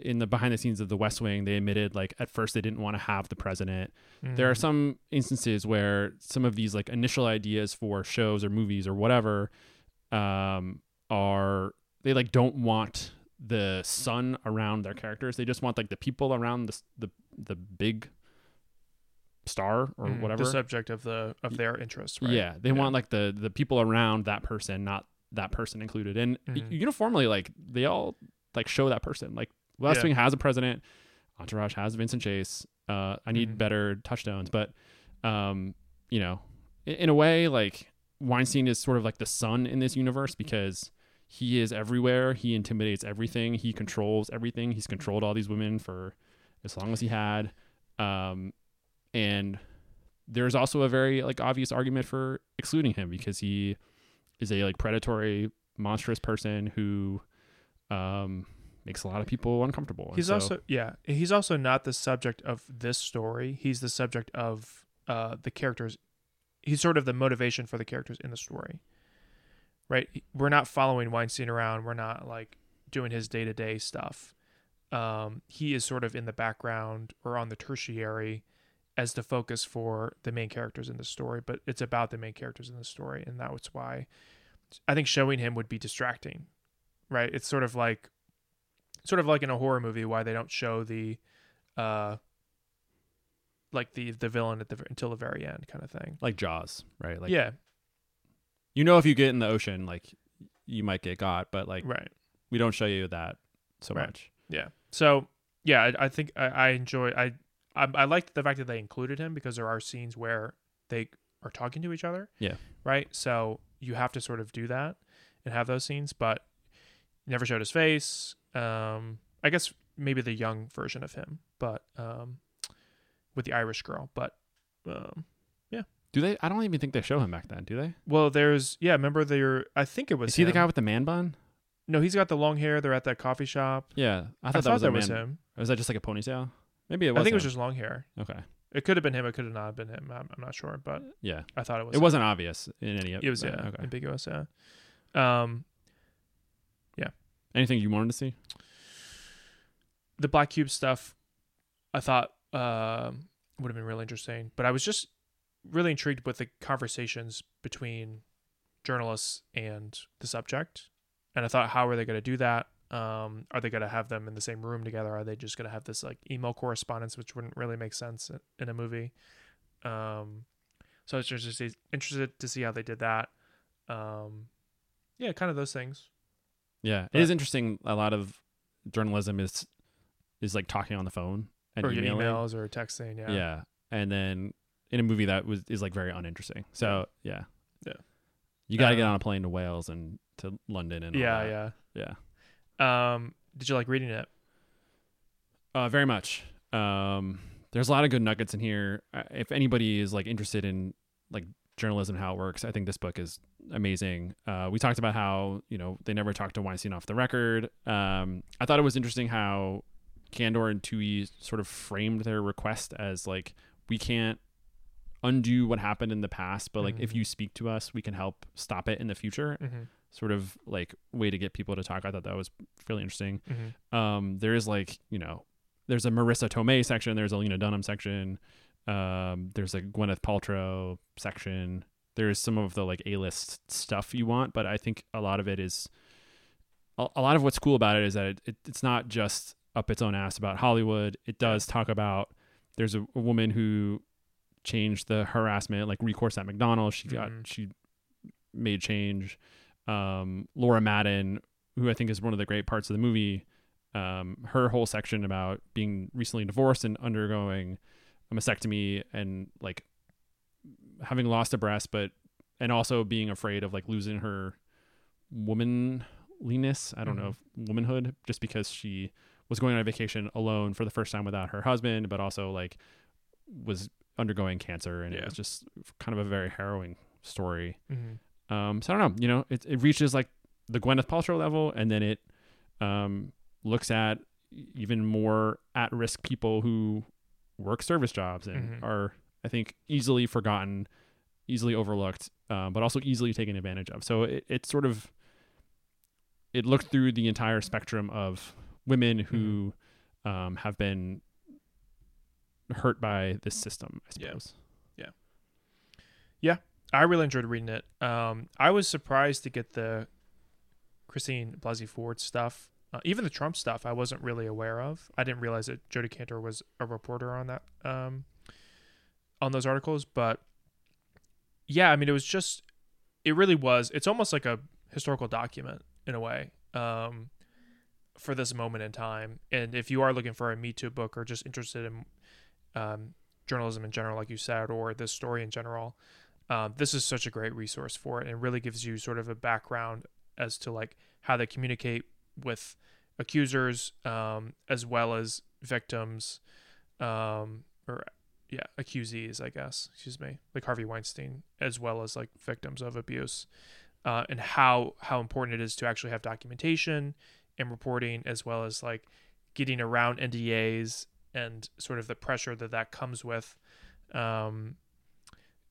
In the behind the scenes of The West Wing, they admitted like at first they didn't want to have the president. There are Mhm. some instances where some of these like initial ideas for shows or movies or whatever um, are they like don't want the sun around their characters. They just want like the people around the the the big star or Mhm. whatever. the subject of the of their interest. Right? Yeah, they Yeah. want like the the people around that person, not that person included. And Mhm. uniformly, like they all like show that person. Like West Yeah. Wing has a president, Entourage has Vincent Chase. Uh, I need Mhm. better touchdowns, but um, you know, in, in a way, like Weinstein is sort of like the sun in this universe because he is everywhere. He intimidates everything. He controls everything. He's controlled all these women for as long as he had. Um, and there's also a very like obvious argument for excluding him because he is a like predatory, monstrous person who um, makes a lot of people uncomfortable. He's so- also yeah. He's also not the subject of this story. He's the subject of uh, the characters. He's sort of the motivation for the characters in the story. Right. We're not following Weinstein around. We're not like doing his day to day stuff. Um, he is sort of in the background or on the tertiary as the focus for the main characters in the story, but it's about the main characters in the story, and that was why I think showing him would be distracting. Right? It's sort of like sort of like in a horror movie why they don't show the uh like the the villain at the until the very end kind of thing. like Jaws, right? Like yeah, you know, if you get in the ocean, like you might get got, but like right. we don't show you that so Right. much. Yeah. So yeah, I, I think I, I enjoy I, I I liked the fact that they included him because there are scenes where they are talking to each other. Yeah. Right. So you have to sort of do that and have those scenes, but never showed his face. Um, I guess maybe the young version of him, but um, with the Irish girl. But um, yeah. Do they? I don't even think they show him back then. Do they? well, there's yeah. Remember there? I think it was Is he the guy with the man bun? No, he's got the long hair. They're at that coffee shop. Yeah, I I thought thought, that was, that a was him. Or was that just like a ponytail? Maybe it was. I think it was him. just long hair. okay. It could have been him. It could have not been him. I'm, I'm not sure, but Yeah, I thought it was. it him. wasn't obvious in any of It was yeah, Okay. ambiguous. Yeah. Um, Yeah. Anything you wanted to see? the Black Cube stuff, I thought um would have been really interesting, but I was just really intrigued with the conversations between journalists and the subject, and I thought, how are they going to do that? Um, are they going to have them in the same room together? Are they just going to have this like email correspondence, which wouldn't really make sense in, in a movie? Um, so I was just interested to see how they did that. Um, yeah, kind of those things. Yeah, it But- is interesting. A lot of journalism is is like talking on the phone and or emailing. emails or texting. Yeah. Yeah. and then in a movie that was is like very uninteresting. So yeah, Yeah. you got to get Um, on a plane to Wales and to London and all Yeah, that. yeah. yeah. Um, did you like reading it? Uh, very much. Um, there's a lot of good nuggets in here. Uh, If anybody is like interested in like journalism, how it works, I think this book is amazing. Uh, we talked about how you know they never talked to Weinstein off the record. Um, I thought it was interesting how Kantor and Twohey sort of framed their request as like we can't undo what happened in the past, but like if Mhm. you speak to us, we can help stop it in the future. Mm-hmm. Sort of like way to get people to talk. I thought that was fairly interesting Mm-hmm. um there is like you know there's a Marisa Tomei section, there's a Lena Dunham section, um, there's a Gwyneth Paltrow section. There's some of the like A-list stuff you want, but I think a lot of it is a, a lot of what's cool about it is that it, it, it's not just up its own ass about Hollywood. It does talk about there's a, a woman who changed the harassment like recourse at McDonald's. She got Mhm. she made change. Um, Laura Madden, who I think is one of the great parts of the movie, um, her whole section about being recently divorced and undergoing a mastectomy and like having lost a breast, but and also being afraid of like losing her womanliness. I don't know, womanhood, just because she was going on a vacation alone for the first time without her husband, but also like was undergoing cancer, and it was just kind of a very harrowing story. Mhm. Um, so I don't know, you know, it it reaches like the Gwyneth Paltrow level, and then it um looks at even more at risk people who work service jobs and Mhm. are I think easily forgotten, easily overlooked, um, but also easily taken advantage of. So it, it sort of it looked through the entire spectrum of women who um, have been hurt by this system. I suppose. Yeah. suppose. I really enjoyed reading it. Um, I was surprised to get the Christine Blasey Ford stuff, uh, even the Trump stuff. I wasn't really aware of. I didn't realize that Jodi Kantor was a reporter on that, um, on those articles. But yeah, I mean, it was just, it really was. It's almost like a historical document in a way. Um, for this moment in time, and if you are looking for a Me Too book or just interested in um, journalism in general, like you said, or this story in general, um, this is such a great resource for it and really gives you sort of a background as to like how they communicate with accusers um, as well as victims um, or yeah accusees i guess. Excuse me. Like harvey weinstein as well as like victims of abuse. Uh, and how how important it is to actually have documentation and reporting as well as like getting around ndas and sort of the pressure that that comes with um,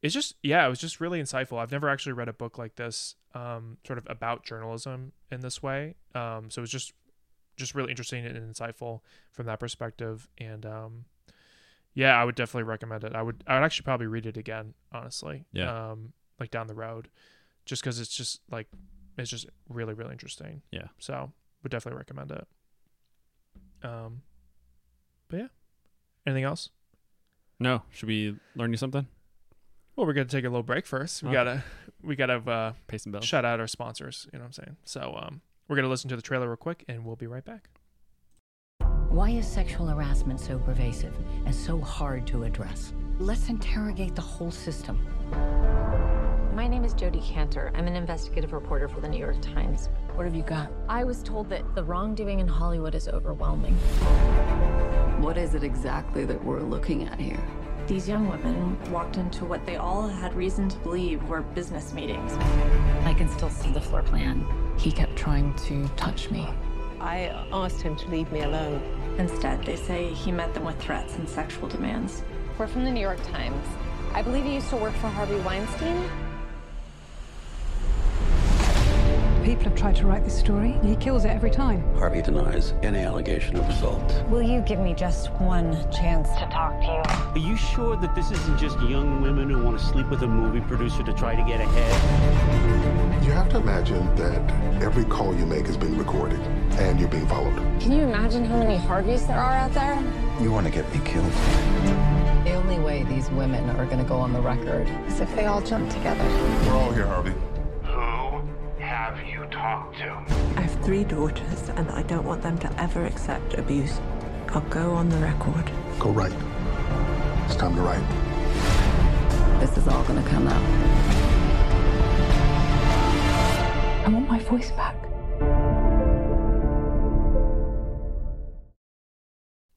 it's just yeah it was just really insightful. I've never actually read a book like this um, sort of about journalism in this way. Um, so it was just just really interesting and insightful from that perspective. And um, yeah i would definitely recommend it. I would i would actually probably read it again honestly Yeah. um, like down the road just because it's just like it's just really really interesting. Yeah. so would definitely recommend it. Um but yeah. Anything else? No, should we learn you something? Well, we're gonna take a little break first. We Okay. gotta we gotta uh, Pay some bills. shout out our sponsors. You know what I'm saying? So um, we're gonna listen to the trailer real quick, and we'll be right back. Why is sexual harassment so pervasive and so hard to address? Let's interrogate the whole system. My name is Jodi Kantor. I'm an investigative reporter for the New York Times. What have you got? I was told that the wrongdoing in Hollywood is overwhelming. What is it exactly that we're looking at here? These young women walked into what they all had reason to believe were business meetings. I can still see the floor plan. He kept trying to touch me. I asked him to leave me alone. Instead, they say he met them with threats and sexual demands. We're from the New York Times. I believe he used to work for Harvey Weinstein. People have tried to write this story. He kills it every time. Harvey denies any allegation of assault. Will you give me just one chance to talk to you? Are you sure that this isn't just young women who want to sleep with a movie producer to try to get ahead? You have to imagine that every call you make is being recorded and you're being followed. Can you imagine how many Harveys there are out there? You want to get me killed? The only way these women are going to go on the record Is if they all jump together. We're all here, Harvey. Who have you talked to? I have three daughters, and I don't want them to ever accept abuse. I'll go on the record. Go right. It's time to write. this is all going to come out. I want my voice back.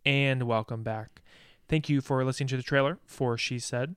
And welcome back. Thank you for listening to the trailer for She Said.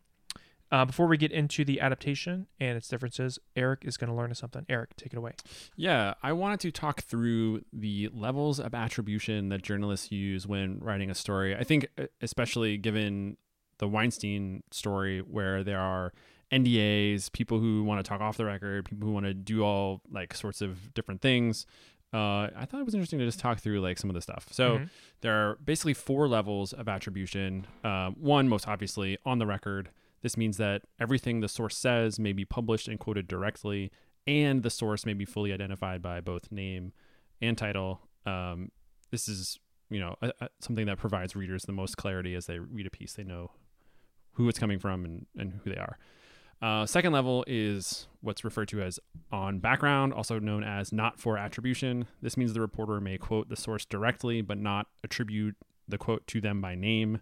Uh, before we get into the adaptation and its differences, Eric is going to learn us something. Eric, take it away. Yeah, I wanted to talk through the levels of attribution that journalists use when writing a story. I think, especially given the Weinstein story, where there are NDAs, people who want to talk off the record, people who want to do all like sorts of different things. uh, I thought it was interesting to just talk through like some of the stuff. So Mhm. there are basically four levels of attribution. Uh, one, most obviously, on the record. This means that everything the source says may be published and quoted directly, and the source may be fully identified by both name and title. Um, this is, you know, a, a, something that provides readers the most clarity as they read a piece. They know who it's coming from and, and who they are. Uh, second level is what's referred to as on background, also known as not for attribution. This means the reporter may quote the source directly, but not attribute the quote to them by name.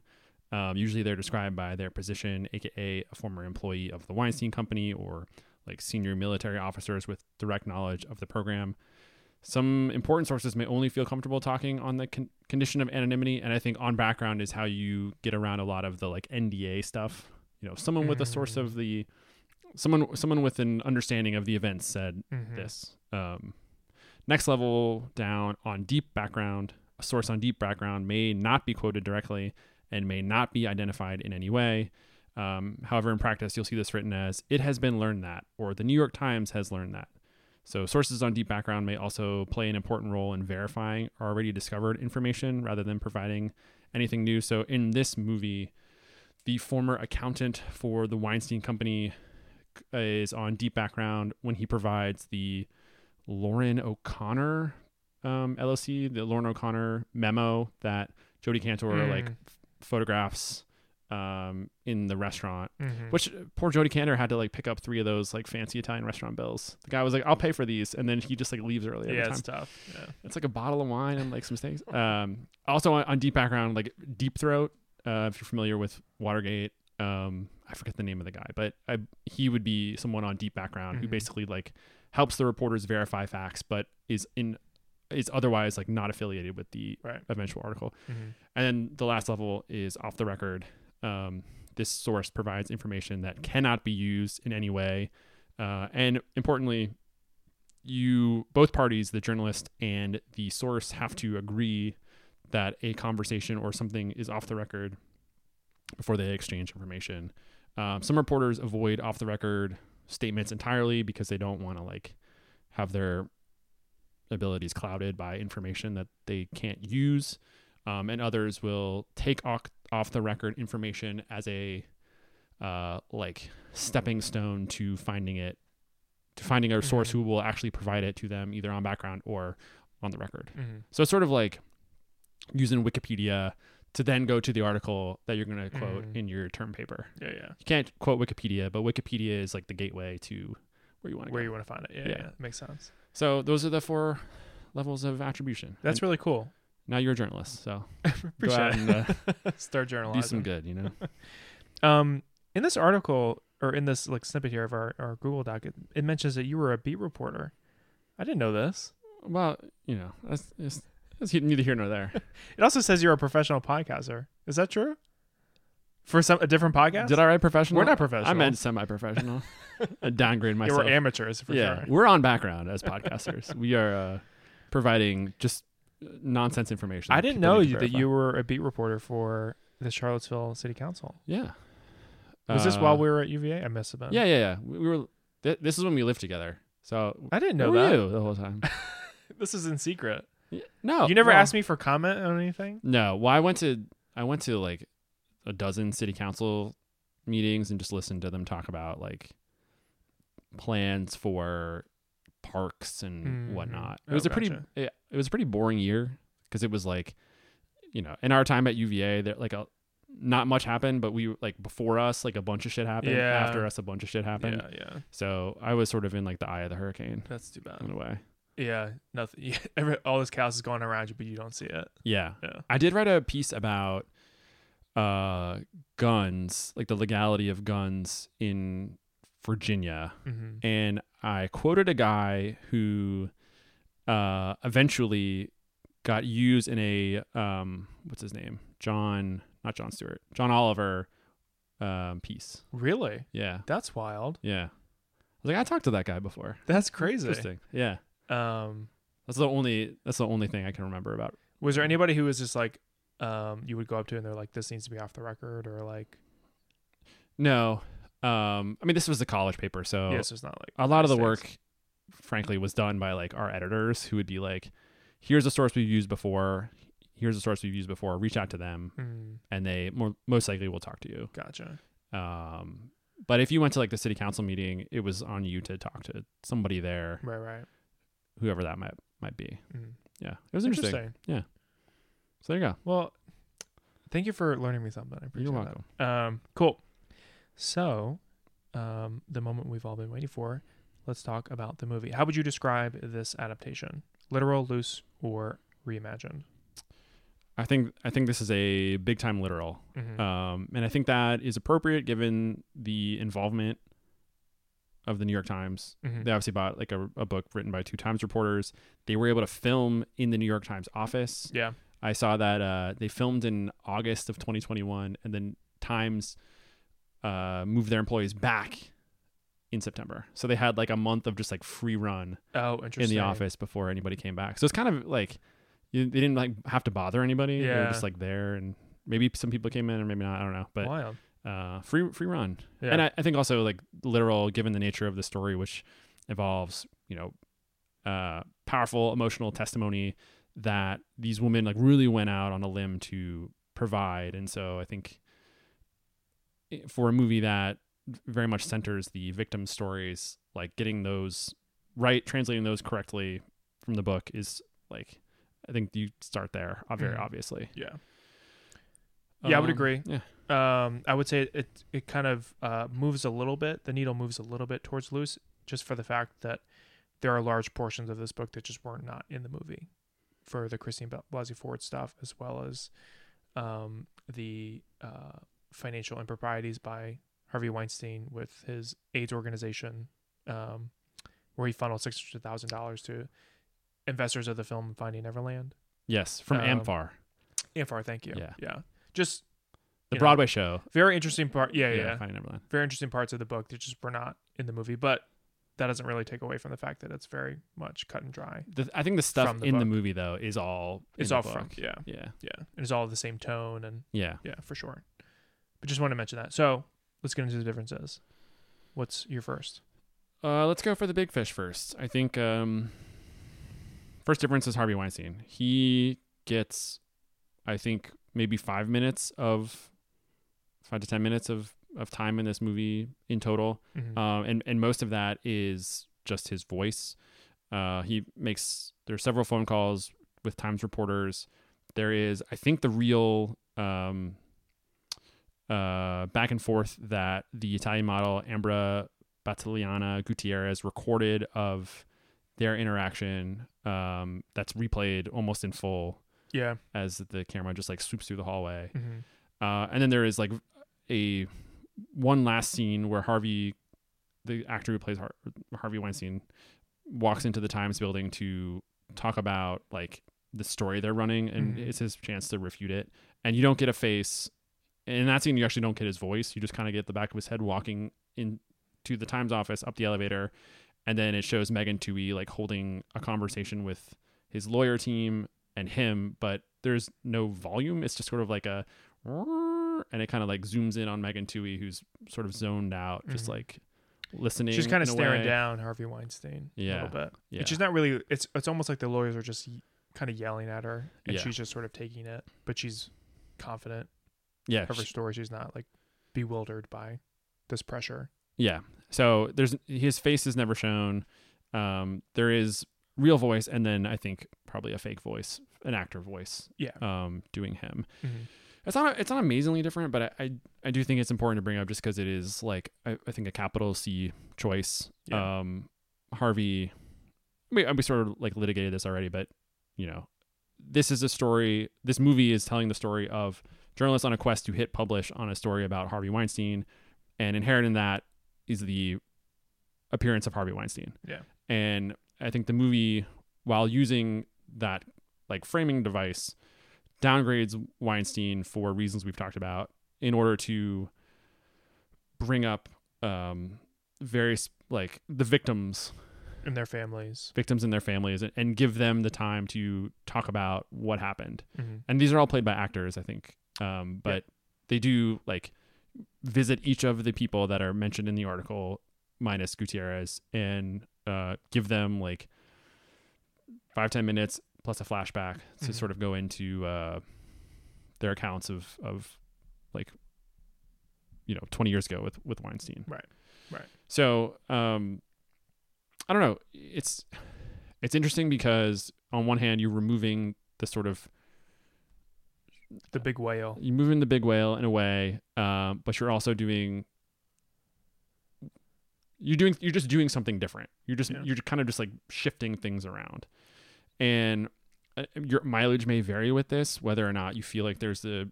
Um, usually they're described by their position, aka a former employee of the Weinstein Company or like senior military officers with direct knowledge of the program. Some important sources may only feel comfortable talking on the con- condition of anonymity, and I think on background is how you get around a lot of the like NDA stuff. You know, someone with a source of the someone someone with an understanding of the events said Mhm. this. Um, next level down on deep background, a source on deep background may not be quoted directly and may not be identified in any way. Um, however, in practice, you'll see this written as "it has been learned that" or "the New York Times has learned that." So, sources on deep background may also play an important role in verifying already discovered information rather than providing anything new. So, in this movie, the former accountant for the Weinstein Company is on deep background when he provides the Lauren O'Connor um, LLC, the Lauren O'Connor memo that Jodi Kantor like Mm. f- photographs um, in the restaurant. Mhm. Which poor Jodi Kantor had to like pick up three of those like fancy Italian restaurant bills. The guy was like, "I'll pay for these," and then he just like leaves early. Yeah, time. it's tough. Yeah. It's like a bottle of wine and like some steaks. Um, also on, on deep background, like Deep Throat. Uh, if you're familiar with Watergate, um, I forget the name of the guy, but I, he would be someone on deep background who Mhm. basically like helps the reporters verify facts, but is in is otherwise like not affiliated with the Right. eventual article. Mhm. And then the last level is off the record. Um, this source provides information that cannot be used in any way, uh, and importantly, you both parties, the journalist and the source, have to agree that a conversation or something is off the record before they exchange information. Um, some reporters avoid off the record statements entirely because they don't want to like have their abilities clouded by information that they can't use. Um, and others will take off, off the record information as a uh, like stepping stone to finding it to finding a source Mhm. who will actually provide it to them either on background or on the record. Mhm. So it's sort of like using Wikipedia to then go to the article that you're going to quote Mhm. in your term paper. Yeah, yeah. You can't quote Wikipedia, but Wikipedia is like the gateway to where you want to Where go. you want to find it. Yeah, Yeah. yeah. Makes sense. So those are the four levels of attribution. That's And really cool. now you're a journalist, so Appreciate go out and uh, Start do some good. You know. Um, in this article or in this like snippet here of our, our Google Doc, it, it mentions that you were a beat reporter. I didn't know this. Well, you know, that's, that's, that's neither here nor there. It also says you're a professional podcaster. Is that true? For some a different podcast? Did I write professional? We're not professional. I meant semi-professional. I downgrade Yeah, myself. we're amateurs for yeah, sure. we're on background as podcasters. we are uh, providing just uh, nonsense information. I didn't know you, that you were a beat reporter for the Charlottesville City Council. Yeah. Was this Uh, while we were at UVA? I missed it. Yeah, yeah, yeah. We, we were. Th- this is when we lived together. So I didn't know that. you the whole time. this is in secret. No, you never well- asked me for comment on anything. No, well, I went to I went to like a dozen city council meetings and just listened to them talk about like plans for parks and Mhm. whatnot. It Oh, was a pretty gotcha. it, it was a pretty boring year because it was like you know in our time at UVA there like a not much happened but we like before us like a bunch of shit happened Yeah. after us a bunch of shit happened Yeah, yeah. so I was sort of in like the eye of the hurricane That's too bad. in a way Yeah, nothing. Every, all this chaos is going around you, but you don't see it. Yeah. Yeah. I did write a piece about uh guns, like the legality of guns in Virginia. Mhm. And I quoted a guy who uh eventually got used in a um what's his name? John not Jon Stewart. John Oliver um piece. Really? Yeah. That's wild. Yeah. I was like, I talked to that guy before. That's crazy. Interesting. Yeah. Um, That's the only that's the only thing I can remember about was there anybody who was just like, um, you would go up to and they're like, this needs to be off the record, or like, No. Um I mean this was a college paper, so Yeah, so it's not like a lot of the work frankly was done by like our editors who would be like, here's a source we've used before. Here's a source we've used before. Reach out to them, Mm. and they more most likely will talk to you. Gotcha. Um, but if you went to like the city council meeting, it was on you to talk to somebody there, Right, right. whoever that might might be. Mm. Yeah, it was interesting. Interesting. Yeah. So there you go. Well, thank you for learning me something. I appreciate You're that. welcome. Um, cool. So, um, the moment we've all been waiting for. Let's talk about the movie. How would you describe this adaptation? Literal, loose, or reimagined? I think I think this is a big time literal, Mhm. um, and I think that is appropriate given the involvement of the New York Times. Mhm. They obviously bought like a, a book written by two Times reporters. They were able to film in the New York Times office. Yeah. I saw that uh, they filmed in August of 2021, and then Times uh, moved their employees back in September. So they had like a month of just like free run Oh, in the office before anybody came back. So it's kind of like you, they didn't like have to bother anybody. They were Yeah. just like there, and maybe some people came in or maybe not. I don't know, but Wild. uh, free free run. Yeah. And I, I think also like literal, given the nature of the story, which involves you know uh, powerful emotional testimony that these women like really went out on a limb to provide, and so I think for a movie that very much centers the victim stories, like getting those right, translating those correctly from the book is like I think you start there very Mhm. obviously. Yeah. Yeah, I would Um, agree. Yeah. Um, I would say it it kind of uh, moves a little bit. The needle moves a little bit towards loose, just for the fact that there are large portions of this book that just were not in the movie, for the Christine Blasey Ford stuff, as well as um, the uh, financial improprieties by Harvey Weinstein with his AIDS organization, um, where he funneled six hundred thousand dollars to investors of the film Finding Neverland. Yes, from Um, amfAR. amfAR, thank you. Yeah. yeah. Just the you know, Broadway show. very interesting part. Yeah, yeah, Yeah, yeah. Finding Neverland. Very interesting parts of the book that just were not in the movie, but that doesn't really take away from the fact that it's very much cut and dry. The, I think the stuff the in the movie though is all in It's all from yeah, yeah, yeah. And it's all the same tone and yeah. yeah, for sure. But just want to mention that. So let's get into the differences. What's your first? Uh, let's go for the big fish first. I think um, first difference is Harvey Weinstein. He gets, I think, maybe five minutes of five to ten minutes of of time in this movie in total, Mhm. um, and and most of that is just his voice. Uh, he makes there's several phone calls with Times reporters. There is, I think, the real um, uh, back and forth that the Italian model Ambra Battilana Gutierrez recorded of their interaction. Um, that's replayed almost in full Yeah. as the camera just like swoops through the hallway. Mhm. Uh, and then there is like a one last scene where Harvey, the actor who plays Har- Harvey Weinstein, walks into the Times building to talk about like the story they're running, and Mhm. it's his chance to refute it. And you don't get a face. In that scene, you actually don't get his voice. You just kind of get the back of his head walking into the Times office up the elevator, and then it shows Megan Twohey like holding a conversation with his lawyer team and him, but there's no volume. It's just sort of like a, and it kind of like zooms in on Megan Twohey, who's sort of zoned out, just Mhm. like listening. She's kind of staring down Harvey Weinstein yeah. a little bit. Yeah. And she's not really it's it's almost like the lawyers are just kind of yelling at her and Yeah. she's just sort of taking it, but she's confident Yeah, of her she- story. She's not like bewildered by this pressure. Yeah. So there's his face is never shown. Um, there is real voice, and then I think probably a fake voice, an actor voice. Yeah. Um, doing him. Mhm. It's not. It's not amazingly different, but I, I, I do think it's important to bring up just because it is like I, I think a capital C choice. Yeah. Um, Harvey. We we sort of like litigated this already, but you know, this is a story. This movie is telling the story of journalists on a quest to hit publish on a story about Harvey Weinstein, and inherent in that is the appearance of Harvey Weinstein. Yeah. And I think the movie, while using that like framing device, downgrades Weinstein for reasons we've talked about in order to bring up um, various like the victims And their families. victims and their families and, and give them the time to talk about what happened Mhm. and these are all played by actors i think um, but they do like visit each of the people that are mentioned in the article minus gutierrez and uh, give them like five ten minutes plus a flashback to Mhm. sort of go into uh, their accounts of of like you know 20 years ago with with Weinstein. Right. Right. So, um I don't know. It's it's interesting because on one hand you're removing the sort of The big whale. you're moving the big whale in a way, um, but you're also doing you're doing you're just doing something different. You're just Yeah. you're kind of just like shifting things around, and uh, your mileage may vary with this. Whether or not you feel like there's a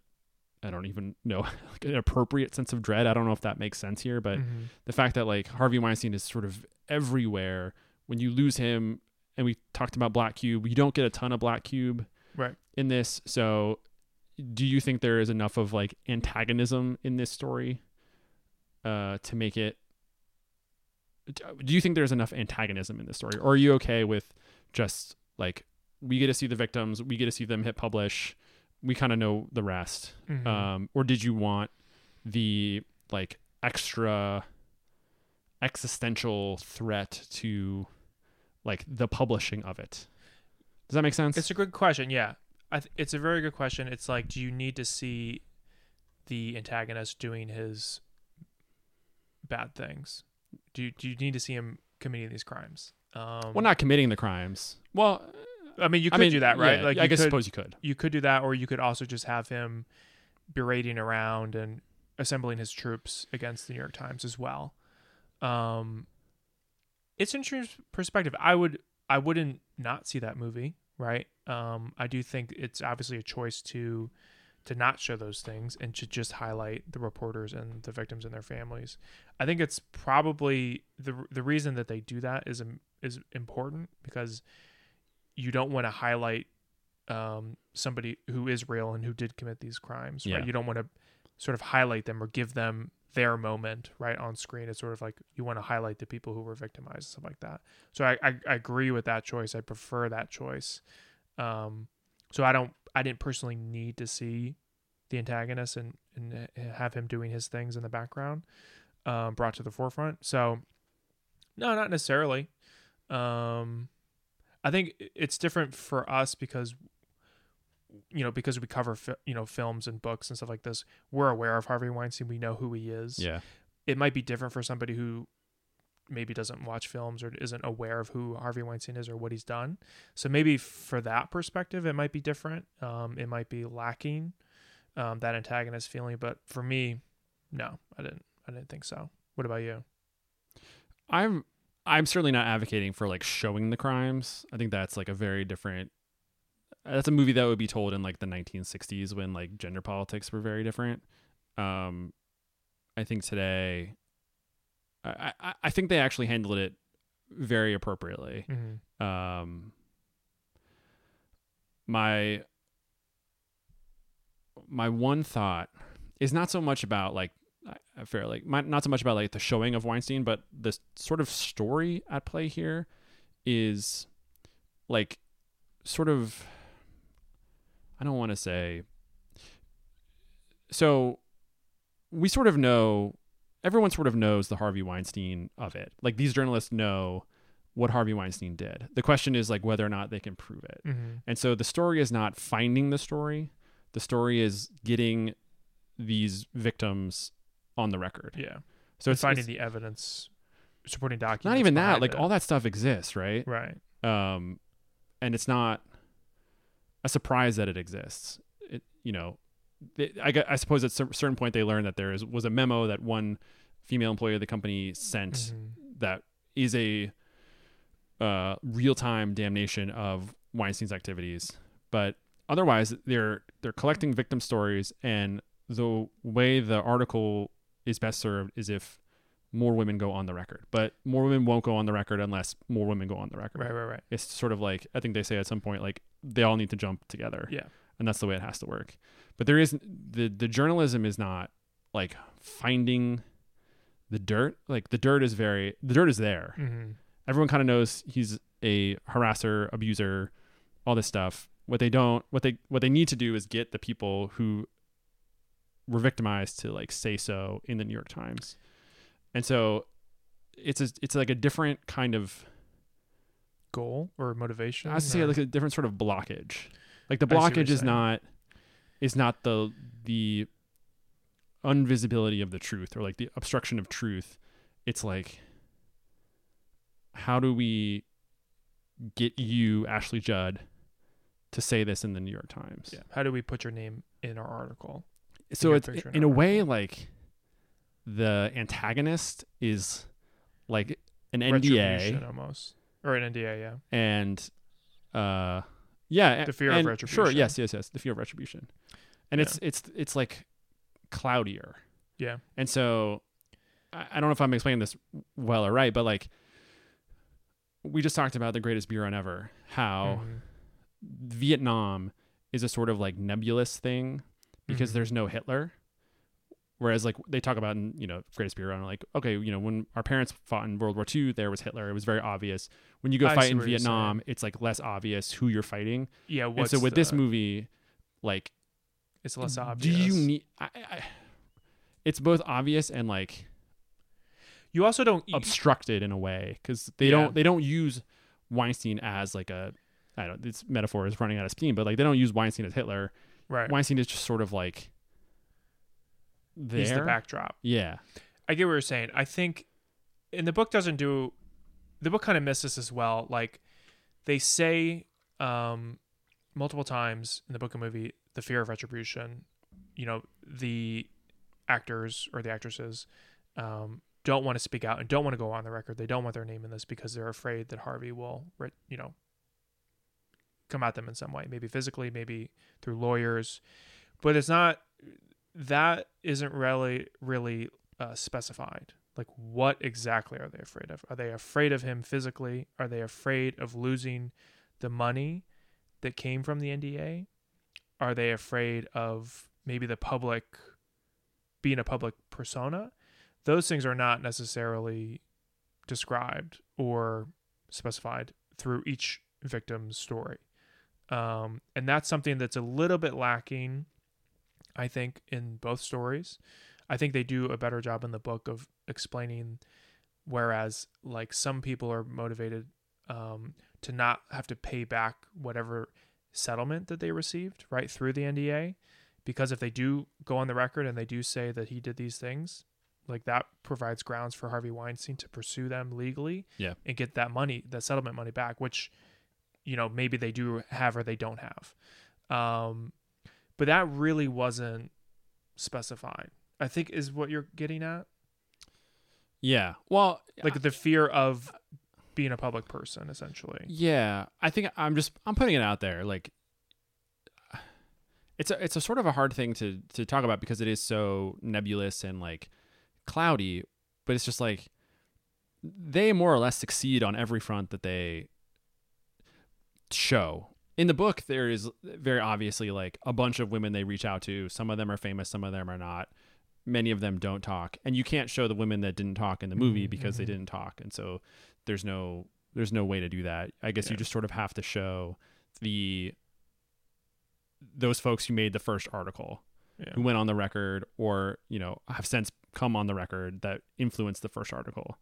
I don't even know like an appropriate sense of dread. I don't know if that makes sense here, but Mhm. the fact that like Harvey Weinstein is sort of everywhere. When you lose him, and we talked about Black Cube, you don't get a ton of Black Cube Right. in this. So, do you think there is enough of like antagonism in this story uh, to make it? Do you think there's enough antagonism in this story, or are you okay with just like we get to see the victims, we get to see them hit publish, we kind of know the rest, Mhm. um, or did you want the like extra existential threat to like the publishing of it? Does that make sense? It's a good question. Yeah, I th- it's a very good question. It's like, do you need to see the antagonist doing his bad things? Do you, do you need to see him committing these crimes? Um, well, not committing the crimes. Well, I mean, you I could mean, do that, right? yeah, like, I you guess could, suppose you could. You could do that, or you could also just have him berating around and assembling his troops against the New York Times as well. Um, it's an interesting perspective. I would, I wouldn't not see that movie, right? Um, I do think it's obviously a choice to to not show those things and to just highlight the reporters and the victims and their families. I think it's probably the the reason that they do that is is important because you don't want to highlight um, somebody who is real and who did commit these crimes, Yeah. right? You don't want to sort of highlight them or give them their moment right on screen. It's sort of like you want to highlight the people who were victimized and stuff like that. So I, I, I agree with that choice. I prefer that choice. Um, so I don't I didn't personally need to see the antagonist and and have him doing his things in the background um, brought to the forefront. So no, not necessarily. Um, I think it's different for us because you know because we cover fi- you know films and books and stuff like this. We're aware of Harvey Weinstein. We know who he is. Yeah. It might be different for somebody who maybe doesn't watch films or isn't aware of who Harvey Weinstein is or what he's done. So maybe for that perspective, it might be different. Um, it might be lacking um, that antagonist feeling. But for me, no, I didn't. I didn't think so. What about you? I'm I'm certainly not advocating for like showing the crimes. I think that's like a very different that's a movie that would be told in like the 1960s when like gender politics were very different. Um I think today I I, I think they actually handled it very appropriately. Mhm. Um my my one thought is not so much about like I fair like my, not so much about like the showing of Weinstein, but the sort of story at play here is like sort of I don't want to say so we sort of know everyone sort of knows the Harvey Weinstein of it. Like these journalists know what Harvey Weinstein did. The question is like whether or not they can prove it. Mhm. And so the story is not finding the story. The story is getting these victims on the record. Yeah. So it's finding it's- the evidence, supporting documents. not even that. Like it. all that stuff exists, right? Right. Um, and it's not a surprise that it exists. It, you know, they, I, I suppose at a certain point they learned that there is was a memo that one female employee of the company sent Mhm. that is a uh, real time damnation of Weinstein's activities. But otherwise, they're they're collecting victim stories, and the way the article is best served is if more women go on the record. But more women won't go on the record unless more women go on the record. Right, right, right. It's sort of like I think they say at some point like they all need to jump together. Yeah. And that's the way it has to work. But there is the the journalism is not like finding the dirt. Like the dirt is very the dirt is there. Mhm. Everyone kind of knows he's a harasser, abuser, all this stuff. What they don't what they what they need to do is get the people who were victimized to like say so in the New York Times. And so it's a, it's like a different kind of goal or motivation. I was to say or- like a different sort of blockage. Like the see blockage is not is not the the unvisibility of the truth or like the obstruction of truth. It's like how do we get you, Ashley Judd, to say this in the New York Times? yeah. How do we put your name in our article? So it's in in a way like the antagonist is like an NDA almost or an NDA, yeah. and uh yeah The fear of retribution. sure yes yes yes the fear of retribution and it's it's it's like cloudier Yeah. and so I, I don't know if i'm explaining this well or right but like we just talked about the greatest beer run ever how Mhm. vietnam is a sort of like nebulous thing because Mhm. there's no hitler whereas like they talk about in you know greatest beer run like okay you know when our parents fought in world war ii there was hitler it was very obvious when you go I fight in vietnam it's like less obvious who you're fighting Yeah, and so with this movie like It's less obvious. do you need I, I, it's both obvious and like You also don't obstructed in a way because they Yeah. don't they don't use Weinstein as like a I don't this metaphor is running out of steam, but like they don't use Weinstein as Hitler. Right. Weinstein is just sort of like there. He's the backdrop. Yeah. I get what you're saying. I think, and the book doesn't do, the book kind of misses as well. Like, they say um, multiple times in the book and movie the fear of retribution. You know, the actors or the actresses um, don't want to speak out and don't want to go on the record. They don't want their name in this because they're afraid that Harvey will, you know, come at them in some way, maybe physically, maybe through lawyers. But it's not that isn't really really uh, specified. Like, what exactly are they afraid of? Are they afraid of him physically? Are they afraid of losing the money that came from the NDA? Are they afraid of maybe the public being a public persona? Those things are not necessarily described or specified through each victim's story. Um, and that's something that's a little bit lacking, I think, in both stories. I think they do a better job in the book of explaining, whereas like some people are motivated um, to not have to pay back whatever settlement that they received right through the NDA, because if they do go on the record and they do say that he did these things, like that provides grounds for Harvey Weinstein to pursue them legally Yeah. and get that money, that settlement money back, which you know maybe they do have or they don't have. Um, but that really wasn't specified. I think is what you're getting at, Yeah. Well, like the fear of being a public person, essentially. Yeah, I think I'm just I'm putting it out there. Like, it's a it's a sort of a hard thing to to talk about because it is so nebulous and like cloudy. But it's just like they more or less succeed on every front that they show. In the book, there is very obviously like a bunch of women they reach out to. Some of them are famous, some of them are not. Many of them don't talk, and you can't show the women that didn't talk in the movie Mm-hmm, because they didn't talk, and so there's no there's no way to do that. I guess you just sort of have to show the those folks who made the first article, Yeah. who went on the record, or you know have since come on the record that influenced the first article.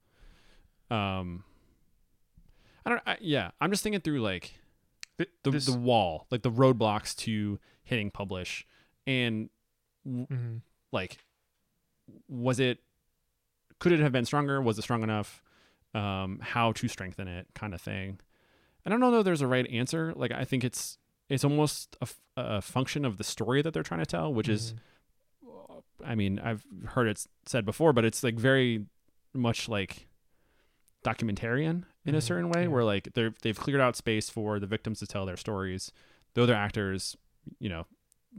Um, I don't. I, yeah, I'm just thinking through like the this- the wall, like the roadblocks to hitting publish, and Mhm. like, was it? Could it have been stronger? Was it strong enough? Um, how to strengthen it, kind of thing. And I don't know though. There's a right answer. Like I think it's it's almost a, f- a function of the story that they're trying to tell, which is, I mean, I've heard it said before, but it's like very much like documentarian in a Mhm, certain way, yeah. where like they're they've cleared out space for the victims to tell their stories. The other actors, you know,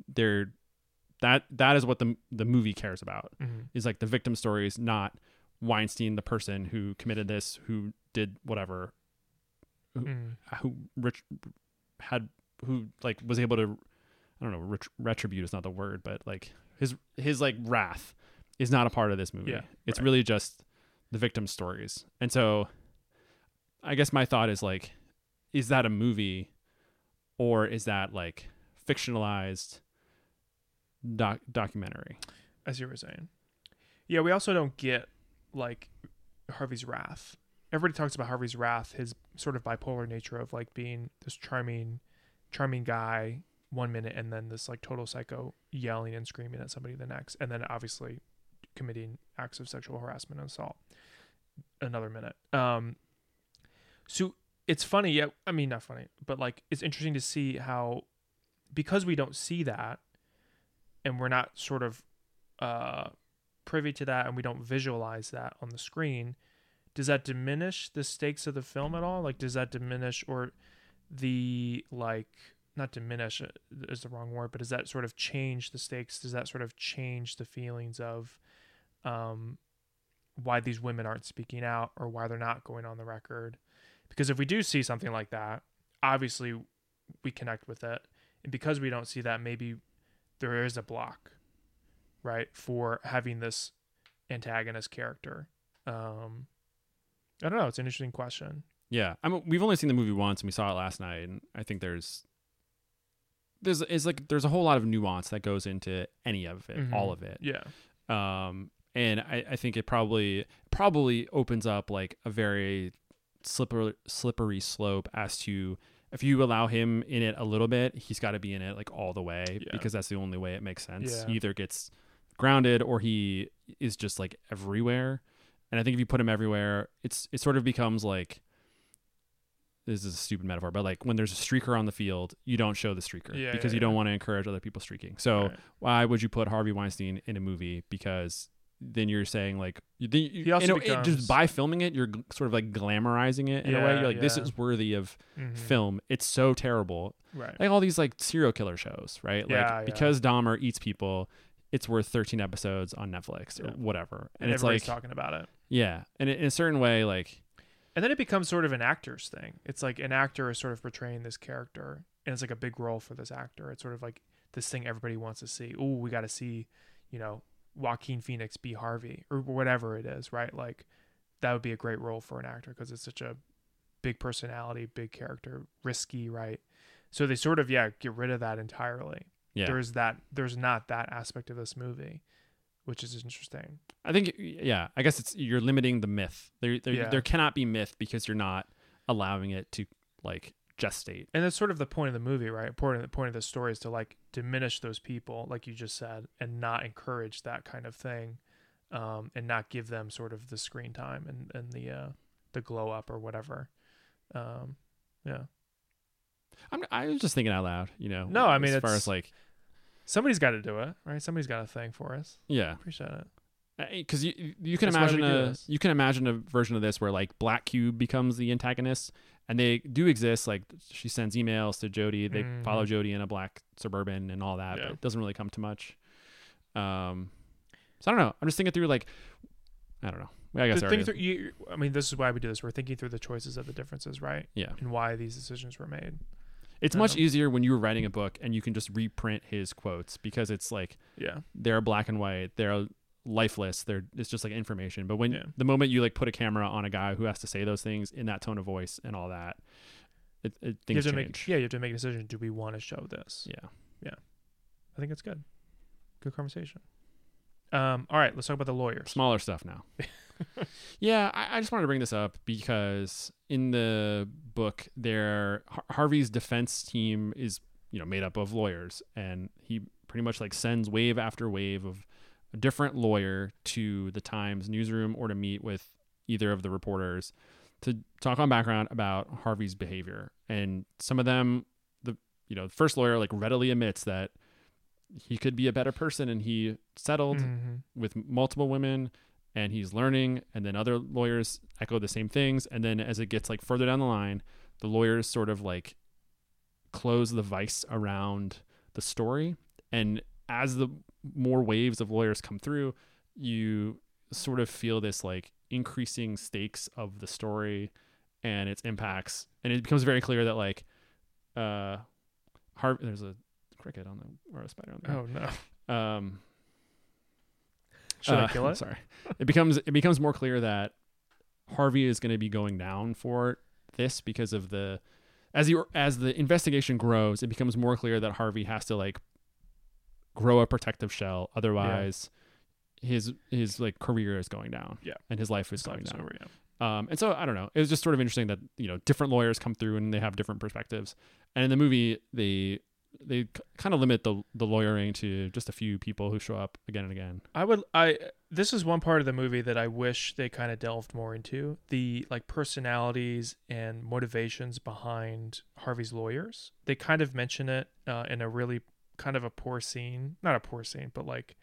they're that that is what the the movie cares about Mhm. is like the victim stories, not Weinstein, the person who committed this, who did whatever, who, Mhm. who rich, had who like was able to I don't know ret- retribute is not the word, but like his his like wrath is not a part of this movie. Yeah, it's right. really just the victim stories, and so I guess my thought is like, is that a movie, or is that like fictionalized doc documentary? as you were saying. Yeah, we also don't get like Harvey's wrath everybody talks about Harvey's wrath, his sort of bipolar nature of like being this charming, charming guy one minute and then this like total psycho yelling and screaming at somebody the next, and then obviously committing acts of sexual harassment and assault another minute. Um, so it's funny, yeah. I mean, not funny, but like it's interesting to see how because we don't see that, and we're not sort of uh, privy to that, and we don't visualize that on the screen. Does that diminish the stakes of the film at all? Like, does that diminish or the like not diminish uh, is the wrong word, but does that sort of change the stakes? Does that sort of change the feelings of um, why these women aren't speaking out or why they're not going on the record? Because if we do see something like that, obviously we connect with it. And because we don't see that, maybe there is a block, right, for having this antagonist character. Um, I don't know. It's an interesting question. Yeah, I mean, we've only seen the movie once, and we saw it last night, and I think there's there's is like there's a whole lot of nuance that goes into any of it, Mhm. all of it. Yeah. Um, and I, I think it probably probably opens up like a very slippery slippery slope as to if you allow him in it a little bit, he's got to be in it like all the way Yeah. because that's the only way it makes sense. Yeah. He either gets grounded or he is just like everywhere. And I think if you put him everywhere, it's it sort of becomes like this is a stupid metaphor, but like when there's a streaker on the field, you don't show the streaker Yeah, because you don't want to encourage other people streaking. So Right. why would you put Harvey Weinstein in a movie? Because then you're saying like you, you, He also you know, it- just by filming it, you're g- sort of like glamorizing it in a way. You're like, this is worthy of Mhm. film. It's so terrible. Right. Like all these like serial killer shows, right? Yeah, like yeah. because Dahmer eats people, it's worth 13 episodes on Netflix or whatever. And, And, it's like, talking about it. yeah, and in a certain way, like And then it becomes sort of an actor's thing. It's like an actor is sort of portraying this character, and it's like a big role for this actor. It's sort of like this thing everybody wants to see. Oh, we got to see, you know, Joaquin Phoenix be Harvey or whatever it is, right? Like that would be a great role for an actor because it's such a big personality, big character, risky, right? So they sort of yeah get rid of that entirely. Yeah. There's that. There's not that aspect of this movie, which is interesting. I think yeah, I guess it's you're limiting the myth. There there, Yeah. there cannot be myth because you're not allowing it to like gestate. and that's sort of the point of the movie right? Point of the point of the story is to like diminish those people like you just said and not encourage that kind of thing um, and not give them sort of the screen time and, and the uh, the glow up or whatever. Um, yeah. I'm I was just thinking out loud, you know. no i mean as far as like somebody's got to do it right? Somebody's got a thing for us yeah, appreciate it. Because you you can That's imagine a you can imagine a version of this where like Black Cube becomes the antagonist, and they do exist. Like she sends emails to Jodi, they Mhm. follow Jodi in a black suburban and all that, Yeah. but it doesn't really come to much. Um, so I don't know. I'm just thinking through like I don't know. I guess I The thing already- through, you, I mean this is why we do this we're thinking through the choices of the differences right yeah. and why these decisions were made It's much know. easier when you were writing a book and you can just reprint his quotes because it's like yeah they're black and white, they're lifeless, they're it's just like information. But when Yeah. the moment you like put a camera on a guy who has to say those things in that tone of voice and all that, it, it things change. make yeah you have to make a decision do we want to show this yeah. Yeah. I think it's good. Good conversation. Um, all right, let's talk about the lawyer. Smaller stuff now. yeah, I, I just wanted to bring this up because in the book, there Har- Harvey's defense team is you know made up of lawyers, and he pretty much like sends wave after wave of a different lawyer to the Times newsroom or to meet with either of the reporters to talk on background about Harvey's behavior. And some of them, the you know, the first lawyer like readily admits that he could be a better person and he settled Mhm. with multiple women and he's learning and then other lawyers echo the same things and then as it gets like further down the line the lawyers sort of like close the vice around the story and as the more waves of lawyers come through you sort of feel this like increasing stakes of the story and its impacts and it becomes very clear that like uh Harvey there's a cricket on the or a spider on the Oh no. um Should I uh, kill it? Sorry. It becomes it becomes more clear that Harvey is going to be going down for this because of the as you as the investigation grows, it becomes more clear that Harvey has to like grow a protective shell, otherwise his his like career is going down. Yeah. and his life is His going life is down. over, yeah. Um, and so I don't know. It was just sort of interesting that you know different lawyers come through and they have different perspectives. And in the movie, they they kind of limit the the lawyering to just a few people who show up again and again. I would I this is one part of the movie that I wish they kind of delved more into the like personalities and motivations behind Harvey's lawyers. They kind of mention it uh, in a really kind of a poor scene, not a poor scene, but like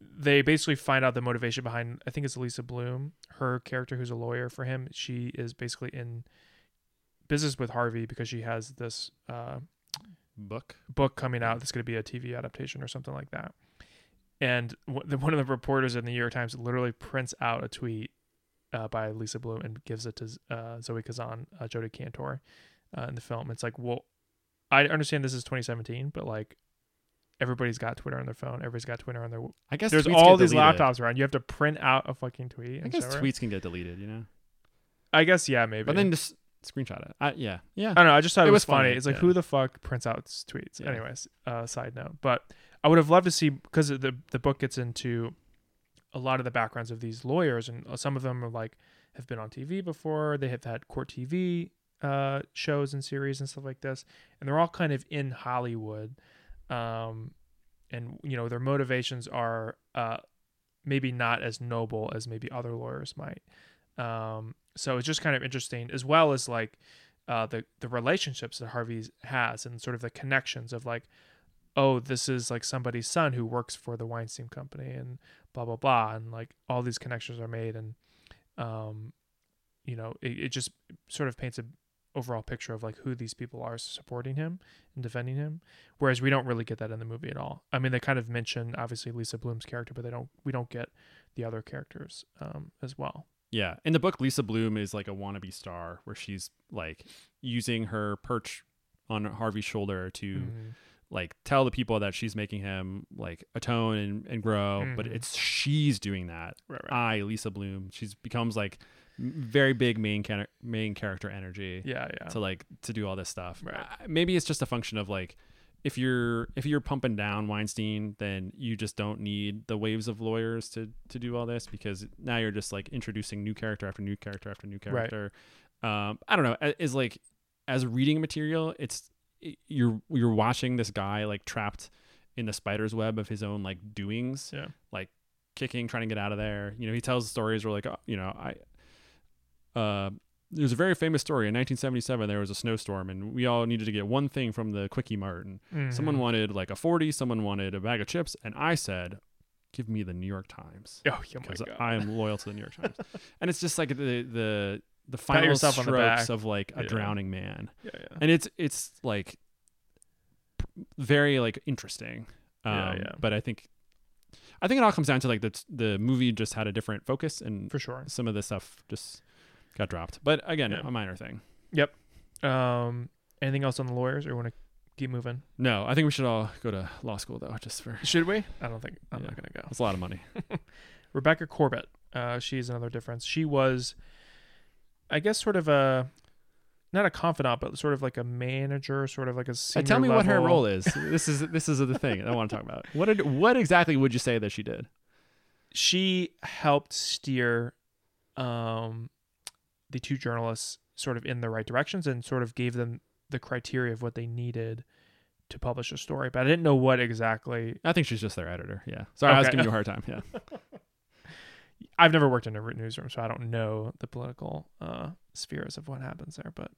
they basically find out the motivation behind I think it's Lisa Bloom, her character who's a lawyer for him. She is basically in business with Harvey because she has this uh, book book coming out that's going to be a TV adaptation or something like that. And w- one of the reporters in the New York Times literally prints out a tweet uh, by Lisa Bloom and gives it to uh, Zoe Kazan, uh, Jodi Kantor, uh, in the film. It's like, well, I understand this is 2017, but like everybody's got Twitter on their phone. Everybody's got Twitter on their. I guess there's all these deleted. laptops around. You have to print out a fucking tweet. I guess tweets can get deleted, you know. I guess yeah, maybe. But then just screenshot it. I, yeah, yeah. I don't know. I just thought it, It was, was funny. funny, It's like yeah. who the fuck prints out tweets? Yeah. Anyways, uh, side note. But I would have loved to see because the the book gets into a lot of the backgrounds of these lawyers, and uh, some of them are like have been on TV before. They have had court TV uh, shows and series and stuff like this, and they're all kind of in Hollywood. Um, and you know their motivations are uh, maybe not as noble as maybe other lawyers might. Um, so it's just kind of interesting, as well as like uh, the the relationships that Harvey has and sort of the connections of like, oh, this is like somebody's son who works for the Weinstein Company and blah blah blah, and like all these connections are made, and um, you know, it, it just sort of paints a overall picture of like who these people are supporting him and defending him whereas we don't really get that in the movie at all i mean they kind of mention obviously lisa bloom's character but they don't we don't get the other characters um, as well Yeah. In the book, Lisa Bloom is like a wannabe star where she's like using her perch on Harvey's shoulder to Mhm. like tell the people that she's making him like atone and, and grow. But Mhm. it's she's doing that. Right, right. I, Lisa Bloom, she's becomes like very big main char- main character energy. Yeah, yeah. To like to do all this stuff. Right. Uh, Maybe it's just a function of like if you're if you're pumping down Weinstein, then you just don't need the waves of lawyers to to do all this because now you're just like introducing new character after new character after new Right. character. Um, I don't know. Is like as reading material, it's you're you're watching this guy like trapped in the spider's web of his own like doings, Yeah. like kicking, trying to get out of there. You know, he tells stories where like, oh, you know, I uh there's a very famous story in 1977 there was a snowstorm and we all needed to get one thing from the quickie mart and someone Mhm. wanted like a 40 someone wanted a bag of chips and i said give me the new york times Oh, yeah, because God. i am loyal to the new york times and it's just like the the the final on the strokes of like a Yeah. drowning man Yeah, yeah. and it's it's like very like interesting um, Yeah, yeah. but i think i think it all comes down to like the the movie just had a different focus and For sure. some of the stuff just got dropped but again Yeah. a minor thing Yep. Um, anything else on the lawyers, or want to keep moving? no i think we should all go to law school though just for Should we? I don't think I'm Yeah. not gonna go. it's a lot of money Rebecca Corbett. Uh, she's another difference. She was, I guess, sort of a not a confidant, but sort of like a manager, sort of like a Uh, senior. tell me what her role is this is this is the thing i want to talk about what did what exactly would you say that she did She helped steer um, the two journalists sort of in the right directions and sort of gave them the criteria of what they needed to publish a story. But I didn't know what exactly. i think she's just their editor yeah sorry i was giving you a hard time yeah I've never worked in a newsroom, so I don't know the political uh, spheres of what happens there. But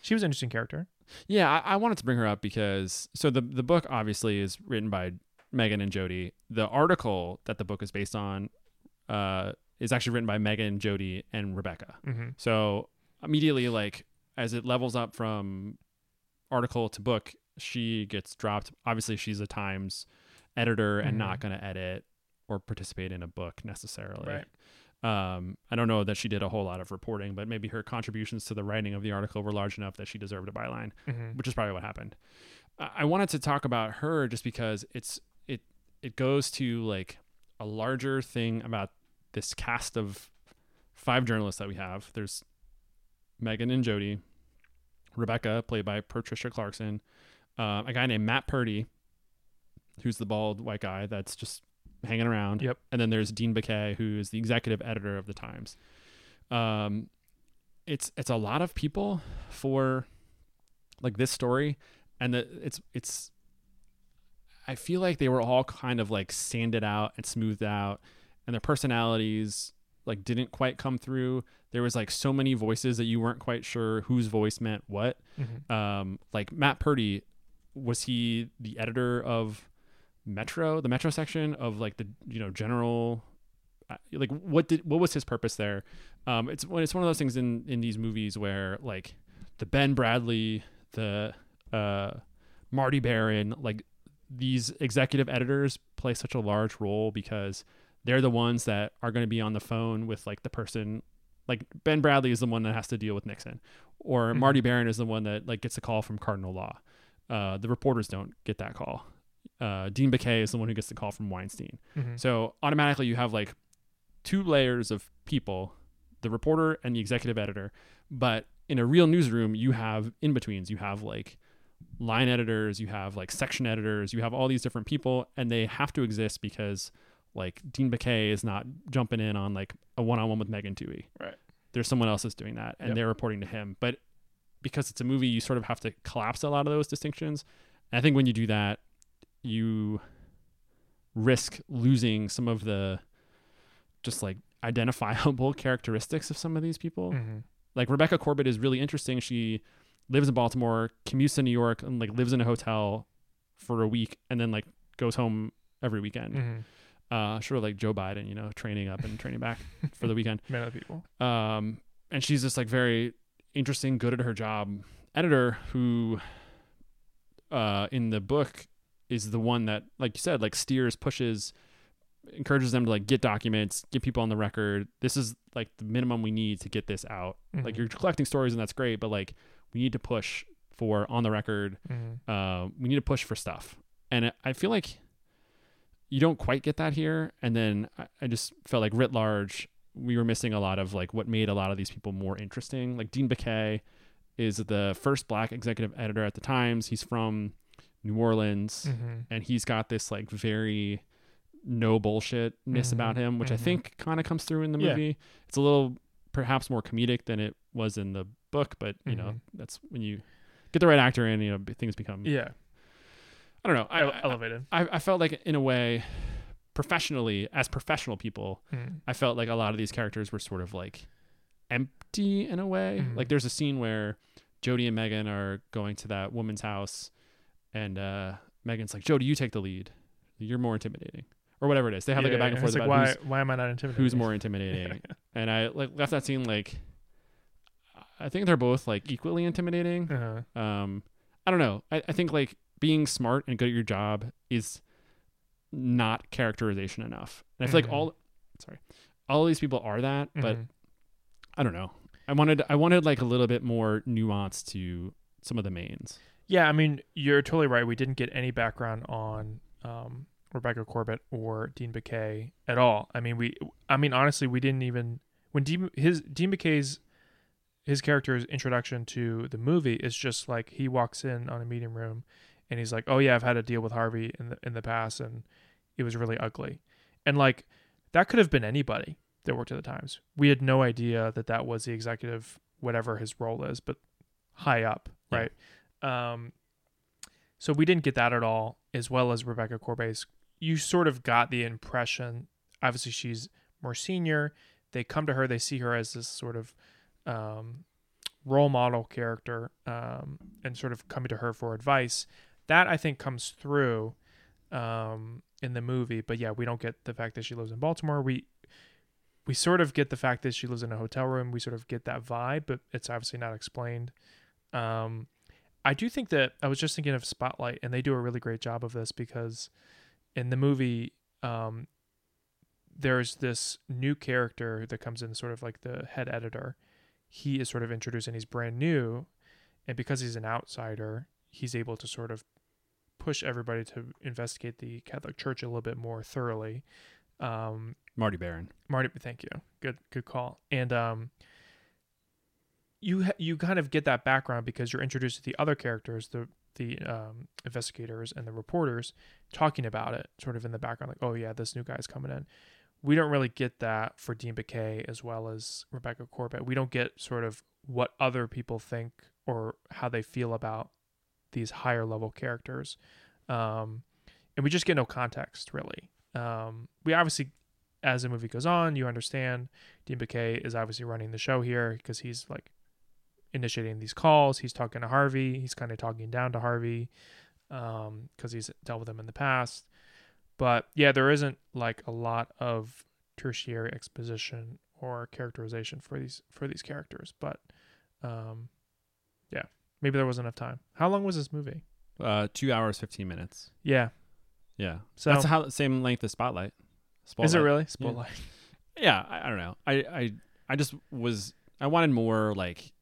she was an interesting character. Yeah, I, I wanted to bring her up because so the the book obviously is written by Megan and Jodi. The article that the book is based on uh, is actually written by Megan, Jodi, and Rebecca. Mhm. So immediately, like as it levels up from article to book, she gets dropped. Obviously, she's a Times editor and not Mhm. going to edit or participate in a book necessarily. Right. Um, I don't know that she did a whole lot of reporting, but maybe her contributions to the writing of the article were large enough that she deserved a byline, Mhm. which is probably what happened. I I wanted to talk about her just because it's it it goes to like a larger thing about this cast of five journalists that we have. There's Megan and Jodi, Rebecca, played by Patricia Clarkson, uh, a guy named Matt Purdy, who's the bald white guy that's just hanging around. Yep. And then there's Dean Baquet, who is the executive editor of the Times. Um, it's it's a lot of people for like this story, and the, it's it's. I feel like they were all kind of like sanded out and smoothed out, and their personalities like didn't quite come through. There was like so many voices that you weren't quite sure whose voice meant what. Mhm. Um, like Matt Purdy, was he the editor of Metro, the Metro section of like the you know general uh, like what did what was his purpose there um it's when it's one of those things in in these movies where like the ben bradlee the uh marty Baron, like these executive editors play such a large role because they're the ones that are going to be on the phone with like the person like ben bradlee is the one that has to deal with nixon or Mhm. marty Baron is the one that like gets a call from cardinal law uh the reporters don't get that call uh dean Baquet is the one who gets the call from weinstein Mhm. so automatically you have like two layers of people, the reporter and the executive editor. But in a real newsroom, you have in betweens. You have like line editors, you have like section editors, you have all these different people, and they have to exist because like Dean Baquet is not jumping in on like a one on one with Megan Twohey. Right. There's someone else that's doing that, and Yep. they're reporting to him. But because it's a movie, you sort of have to collapse a lot of those distinctions. And I think when you do that, you risk losing some of the just like identifiable characteristics of some of these people. Mhm. Like Rebecca Corbett is really interesting. She lives in Baltimore, commutes to New York, and like lives in a hotel for a week, and then like goes home every weekend. Mhm. Uh, sort of like Joe Biden, you know, training up and training back for the weekend. Man of people. Um, and she's just like very interesting, good at her job. Editor who, uh, in the book is the one that, like you said, like steers, pushes, encourages them to like get documents, get people on the record. This is like the minimum we need to get this out. Like Mhm. you're collecting stories and that's great, but like we need to push for on the record. Mhm. Uh, we need to push for stuff. And I feel like you don't quite get that here. And then I, I just felt like writ large, we were missing a lot of like what made a lot of these people more interesting. Like Dean Baquet is the first black executive editor at the Times. He's from New Orleans, Mhm. and he's got this like very no bullshitness Mhm. about him, which I Mhm. think kind of comes through in the Yeah. movie. It's a little perhaps more comedic than it was in the book, but you know Mhm. that's when you get the right actor in, you know things become Yeah. I don't know. I, elevated. I, I felt like in a way, professionally, as professional people, Mm. I felt like a lot of these characters were sort of like empty in a way. Mhm. Like there's a scene where Jodi and Megan are going to that woman's house, and uh, Megan's like, "Jodi, you take the lead. You're more intimidating." Or whatever it is. They have like a back and forth it's like, about why why am I not intimidating? who's more intimidating. and I like left that scene like I think they're both like equally intimidating. Uh-huh. Um, I don't know. I, I think like being smart and good at your job is not characterization enough. And I feel Mhm. like all sorry, all these people are that, but Mhm. I don't know. I wanted I wanted like a little bit more nuance to some of the mains. Yeah, I mean, you're totally right. We didn't get any background on um, Rebecca Corbett or Dean Baquet at all. I mean, we, I mean, honestly, we didn't even when Dean his Dean Baquet's his character's introduction to the movie is just like he walks in on a meeting room and he's like, "Oh yeah, I've had to deal with Harvey in the in the past and it was really ugly," and like that could have been anybody that worked at the Times. We had no idea that that was the executive, whatever his role is, but high up, Yeah. right? Um, so we didn't get that at all, as well as Rebecca Corbett's. You sort of got the impression, obviously she's more senior. They come to her, they see her as this sort of um, role model character, um, and sort of coming to her for advice. That I think comes through um, in the movie, but yeah, we don't get the fact that she lives in Baltimore. We we sort of get the fact that she lives in a hotel room. We sort of get that vibe, but it's obviously not explained. Um, I do think that I was just thinking of Spotlight, and they do a really great job of this because in the movie, um, there's this new character that comes in, sort of like the head editor. He is sort of introduced, and he's brand new, and because he's an outsider, he's able to sort of push everybody to investigate the Catholic Church a little bit more thoroughly. Um, Marty Baron. Marty, thank you. Good, good call. And um, you ha- you kind of get that background because you're introduced to the other characters, the the um, investigators and the reporters, talking about it, sort of in the background, like, oh yeah, this new guy's coming in. we don't really get that for Dean Baquet as well as Rebecca Corbett. We don't get sort of what other people think or how they feel about these higher level characters. Um, and we just get no context really. Um, we obviously, as the movie goes on, you understand Dean Baquet is obviously running the show here because he's like initiating these calls. He's talking to Harvey. He's kind of talking down to Harvey because um, he's dealt with him in the past. But yeah, there isn't like a lot of tertiary exposition or characterization for these for these characters. But um, maybe there wasn't enough time. How long was this movie? Uh, two hours fifteen minutes. Yeah, Yeah, So- that's how same length as Spotlight. Spotlight. Is it really? Spotlight. Yeah, I, I don't know. I, I I just was I wanted more like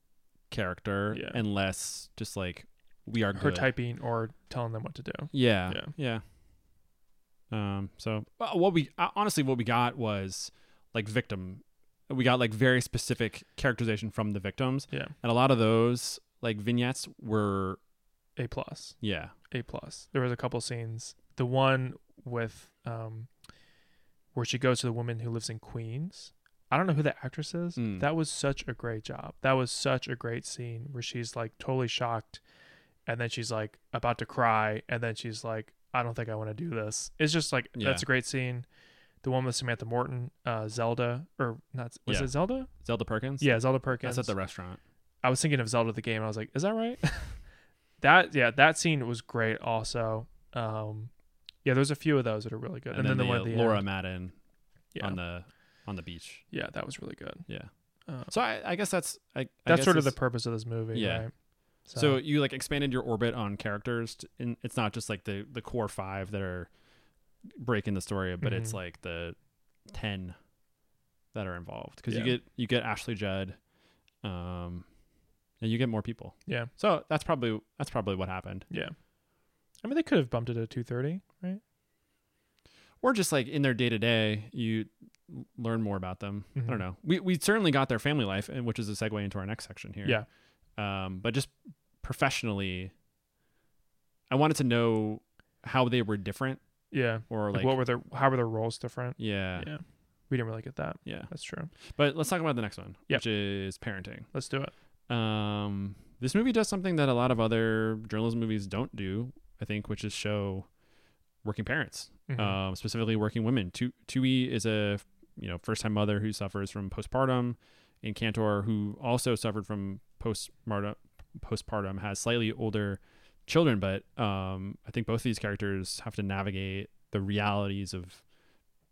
character Yeah. and less just like we are her good. typing or telling them what to do. Yeah, Yeah. yeah. Um. So uh, what we uh, honestly what we got was like victim. We got like very specific characterization from the victims. Yeah. and a lot of those like vignettes were A plus. yeah A plus. There was a couple scenes. The one with um where she goes to the woman who lives in Queens. I don't know who the actress is. Mm. That was such a great job. That was such a great scene where she's like totally shocked and then she's like about to cry and then she's like I don't think I want to do this. It's just like Yeah. that's a great scene. The one with Samantha Morton, uh Zelda or not was Yeah. it Zelda? Zelda Perkins. Yeah, Zelda Perkins. that's at the restaurant. I was thinking of Zelda the game. And I was like, is that right? that yeah, that scene was great. Also, um, yeah, there's a few of those that are really good. And, then, the, the, one uh, the Laura end. Madden yeah, on the on the beach. yeah, that was really good. Yeah. Uh, So I, I guess that's I, I that's guess sort of the purpose of this movie. Yeah. Right? So, you like expanded your orbit on characters, to, and it's not just like the the core five that are breaking the story, but it's Mhm. like the ten that are involved because Yeah. you get you get Ashley Judd, um, and you get more people. yeah, So that's probably that's probably what happened, yeah. I mean, they could have bumped it to two thirty, right? or just like in their day to day, you learn more about them. I Mhm. don't know. We we certainly got their family life, and which is a segue into our next section here. Yeah, um, but just professionally, I wanted to know how they were different, yeah. or Like, like, what were their how were their roles different? yeah, Yeah, we didn't really get that. yeah. That's true. But let's talk about the next one, Yep. which is parenting. Let's do it. Um, this movie does something that a lot of other journalism movies don't do, I think, which is show working parents, Mhm. um, specifically working women. Tu- Twohey is a you know first time mother who suffers from postpartum, and Kantor, who also suffered from postpartum, postpartum has slightly older children, but um, I think both of these characters have to navigate the realities of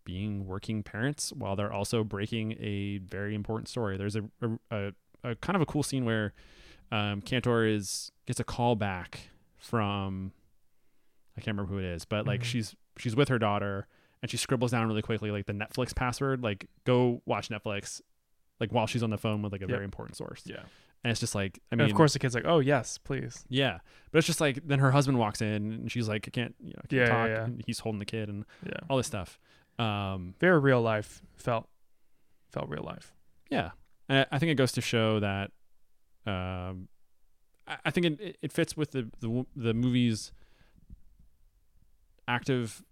being working parents while they're also breaking a very important story. There's a a, a, a kind of a cool scene where um, Kantor is gets a call back from I can't remember who it is, but like Mhm. she's she's with her daughter and she scribbles down really quickly like the Netflix password, like go watch Netflix, like while she's on the phone with like a Yep. very important source. Yeah. And it's just like I And mean, of course, the kid's like, "Oh yes, please." yeah, but it's just like then her husband walks in and she's like, I can't, you know, I can't Yeah, yeah, talk. yeah. And he's holding the kid and Yeah, all this stuff. Um, very real life. Felt felt real life. yeah, and I- think it goes to show that, um, I, think it, it fits with the the the movie's active,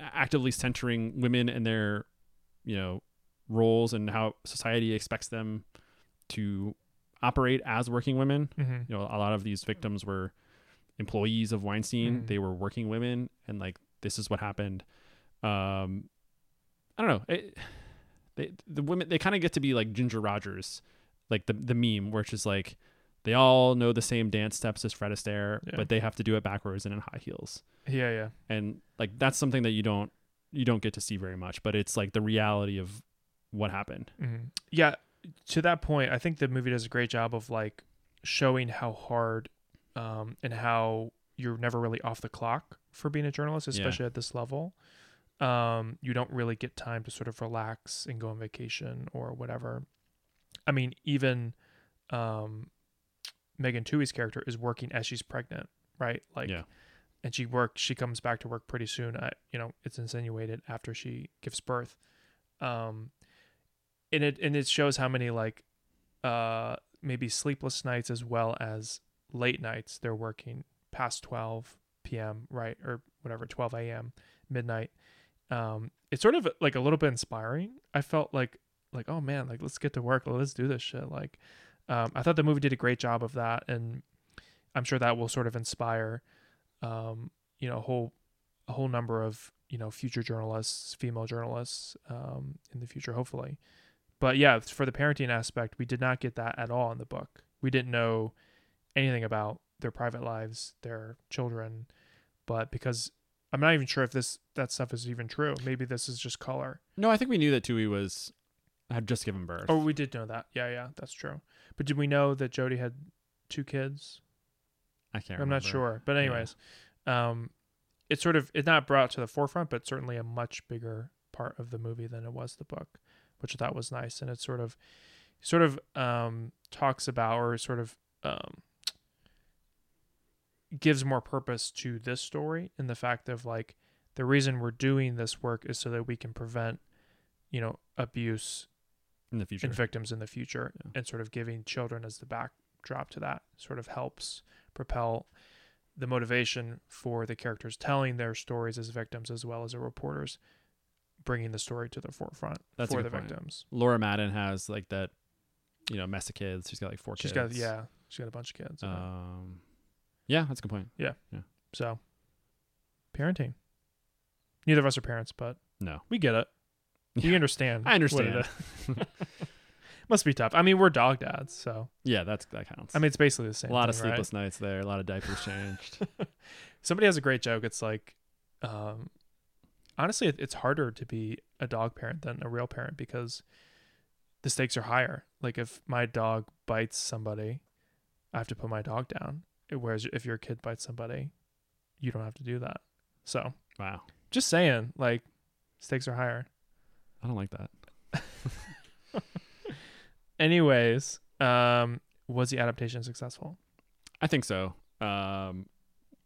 actively centering women and their, you know, roles and how society expects them to operate as working women. Mm-hmm. you know a lot of these victims were employees of Weinstein Mhm. they were working women and like this is what happened um I don't know it, they the women they kind of get to be like Ginger Rogers like the the meme where it's just like they all know the same dance steps as Fred Astaire Yeah. but they have to do it backwards and in high heels Yeah, yeah. and like that's something that you don't you don't get to see very much but it's like the reality of what happened hmm Yeah, to that point, I think the movie does a great job of like showing how hard um, and how you're never really off the clock for being a journalist, Yeah. especially at this level. Um, you don't really get time to sort of relax and go on vacation or whatever. I mean, even um, Megan Twohey's character is working as she's pregnant, right? Like, Yeah. and she works. She comes back to work pretty soon. I, you know, it's insinuated after she gives birth. Um, and it and it shows how many like uh maybe sleepless nights as well as late nights they're working past 12 p.m right or whatever 12 a.m midnight um, it's sort of like a little bit inspiring. I felt like like oh man, like let's get to work, let's do this shit. Like, um, I thought the movie did a great job of that, and I'm sure that will sort of inspire, um, you know, a whole a whole number of you know future journalists, female journalists, um, in the future, hopefully. But yeah, for the parenting aspect, we did not get that at all in the book. We didn't know anything about their private lives, their children, but because I'm not even sure if this that stuff is even true. Maybe this is just color. No, I think we knew that Twohey was had just given birth. Oh, we did know that. Yeah, yeah, that's true. But did we know that Jodi had two kids? I can't. Remember. I'm remember. not sure. But anyways, um, it's sort of it's not brought to the forefront, but certainly a much bigger part of the movie than it was the book, which I thought was nice. And it sort of sort of um, talks about or sort of um, gives more purpose to this story in the fact of like the reason we're doing this work is so that we can prevent you know abuse in the future and victims in the future yeah. and sort of giving children as the backdrop to that sort of helps propel the motivation for the characters telling their stories as victims as well as the reporters bringing the story to the forefront That's for the point. victims. Laura Madden has like that, you know, mess of kids. She's got like four She's kids. got yeah, she's got a bunch of kids. Um, yeah, that's a good point. Yeah, yeah. So, parenting. Neither of us are parents, but no, we get it. Yeah. We understand. I understand. Must be tough. I mean, we're dog dads, so yeah, that's that counts. I mean, it's basically the same. A lot thing, of sleepless right? nights there. A lot of diapers changed. Somebody has a great joke. It's like, um, honestly, it, it's harder to be a dog parent than a real parent because the stakes are higher. Like if my dog bites somebody, I have to put my dog down. Whereas if your kid bites somebody, you don't have to do that. So wow, just saying, like stakes are higher. I don't like that. Anyways, um, was the adaptation successful? I think so. Um,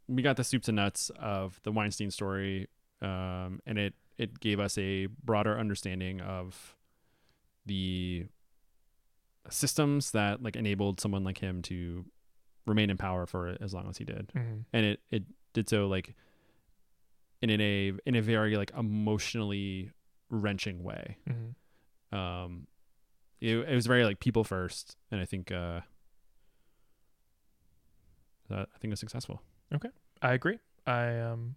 we got the soups and nuts of the Weinstein story, um, and it it gave us a broader understanding of the systems that like enabled someone like him to remain in power for as long as he did, mm-hmm. and it it did so like in, in a in a very like emotionally wrenching way. Mm-hmm. Um, it, it was very like people first, and I think uh, that I think it was successful. Okay, I agree. I um,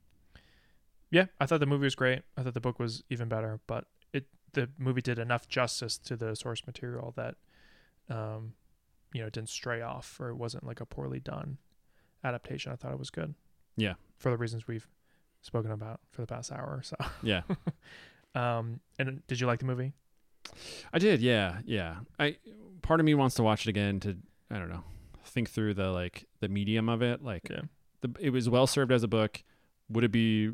yeah, I thought the movie was great. I thought the book was even better, but it the movie did enough justice to the source material that, um, you know, it didn't stray off or it wasn't like a poorly done adaptation. I thought it was good. Yeah, for the reasons we've spoken about for the past hour or so. Yeah. um, and did you like the movie? I did, yeah, yeah. I part of me wants to watch it again to I don't know, think through the like the medium of it. Like, yeah. the it was well served as a book. Would it be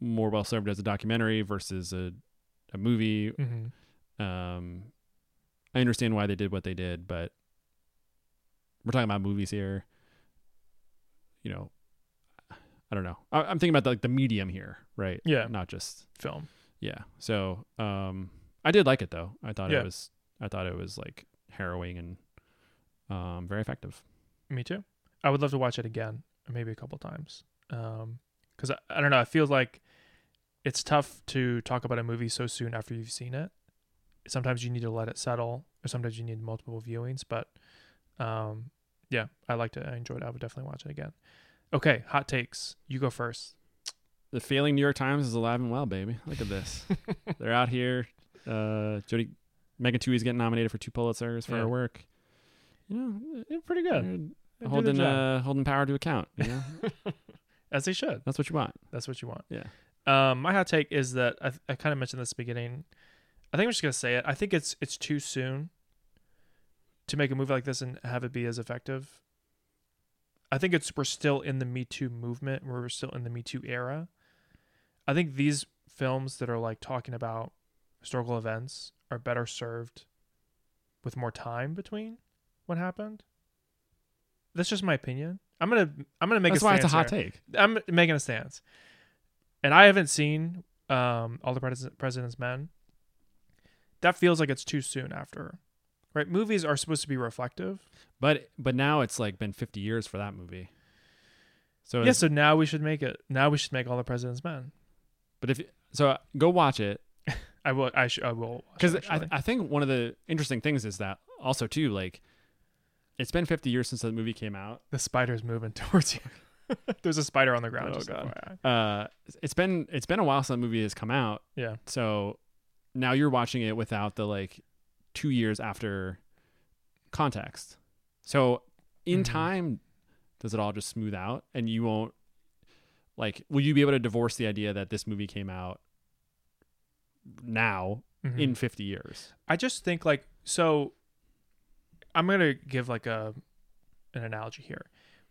more well served as a documentary versus a a movie? Mm-hmm. Um, I understand why they did what they did, but we're talking about movies here. You know, I don't know. I, am thinking about the, like the medium here, right? Yeah, not just film. Yeah. So, um, I did like it though. I thought Yeah. it was I thought it was like harrowing and um very effective. Me too. I would love to watch it again, maybe a couple times. Um, because I, I don't know, it feels like it's tough to talk about a movie so soon after you've seen it. Sometimes you need to let it settle, or sometimes you need multiple viewings. But, um, yeah, I liked it. I enjoyed it. I would definitely watch it again. Okay, hot takes. You go first. The failing New York Times is alive and well, baby. Look at this. They're out here. Uh, Jodi Megan Twohey's getting nominated for two Pulitzers for Yeah. her work. You know, They're pretty good. they're holding uh, holding power to account. You know, As they should. that's what you want. That's what you want. Yeah. Um, my hot take is that I, I kind of mentioned this at the beginning. I think I'm just gonna say it. I think it's it's too soon to make a movie like this and have it be as effective. I think it's we're still in the Me Too movement. We're still in the Me Too era. I think these films that are like talking about historical events are better served with more time between what happened. That's just my opinion. I'm gonna I'm gonna make That's a why it's a hot here. take. I'm making a stance, and I haven't seen um, all the Pres- President's Men. That feels like it's too soon after, right? Movies are supposed to be reflective. But but now it's like been 50 years for that movie. So yeah, so now we should make it. Now we should make all the President's Men. But if So uh, go watch it I will. I, sh- I will. because I. I think one of the interesting things is that also too like it's been 50 years since the movie came out. the spider's moving towards you. There's a spider on the ground. Oh, God. Uh, it's been it's been a while since the movie has come out. Yeah. So now you're watching it without the like two years after context. So in Mhm. time, does it all just smooth out and you won't like will you be able to divorce the idea that this movie came out now Mhm. in 50 years? I just think like so. I'm gonna give like a an analogy here.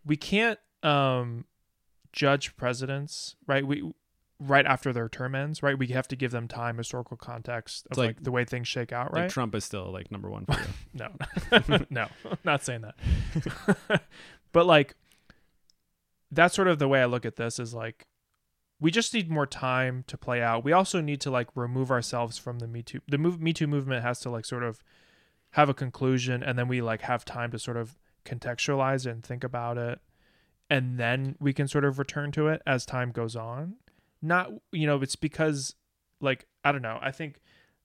We can't um judge presidents, right? We right after their term ends, right? We have to give them time, historical context of like, like- the way things shake out, right? Like Trump is still like number one for you. No, no, not saying that. but like, that's sort of the way I look at this is like, we just need more time to play out. We also need to like remove ourselves from the Me Too. The move Me Too movement has to like sort of have a conclusion, and then we like have time to sort of contextualize and think about it, and then we can sort of return to it as time goes on. Not you know, it's because like I don't know. I think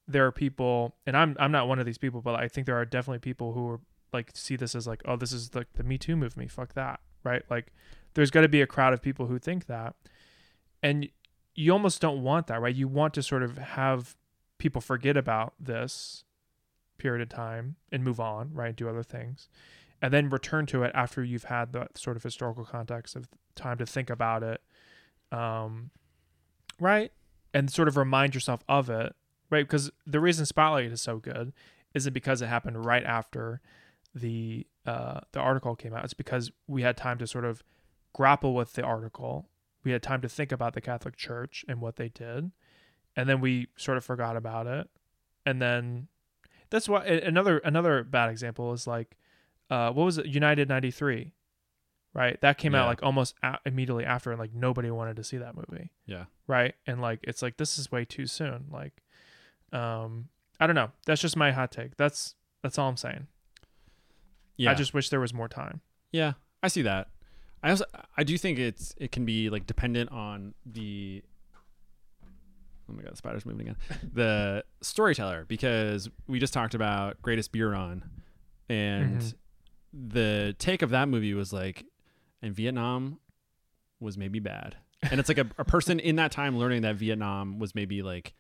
there are people and I'm I'm not one of these people, but I think there are definitely people who are like see this as like, oh, this is like the Me Too movement. Fuck that. Right? Like there's gotta be a crowd of people who think that. And you almost don't want that, right? You want to sort of have people forget about this period of time and move on, right? Do other things. And then return to it after you've had that sort of historical context of time to think about it. Um right? And sort of remind yourself of it right? Because the reason Spotlight is so good isn't because it happened right after the uh, the article came out. It's because we had time to sort of grapple with the article. We had time to think about the Catholic Church and what they did, and then we sort of forgot about it. And then that's why another another bad example is like, uh, what was it? United '93, right? That came out like almost a- immediately after, and like nobody wanted to see that movie Yeah. right and like it's like this is way too soon like um i don't know that's just my hot take that's that's all i'm saying Yeah. i just wish there was more time Yeah, I see that. I also I do think it's it can be like dependent on the Oh my god, the spider's moving again. the storyteller because we just talked about Greatest Beer Run and Mhm. the take of that movie was like and Vietnam was maybe bad. And it's like a, a person in that time learning that Vietnam was maybe like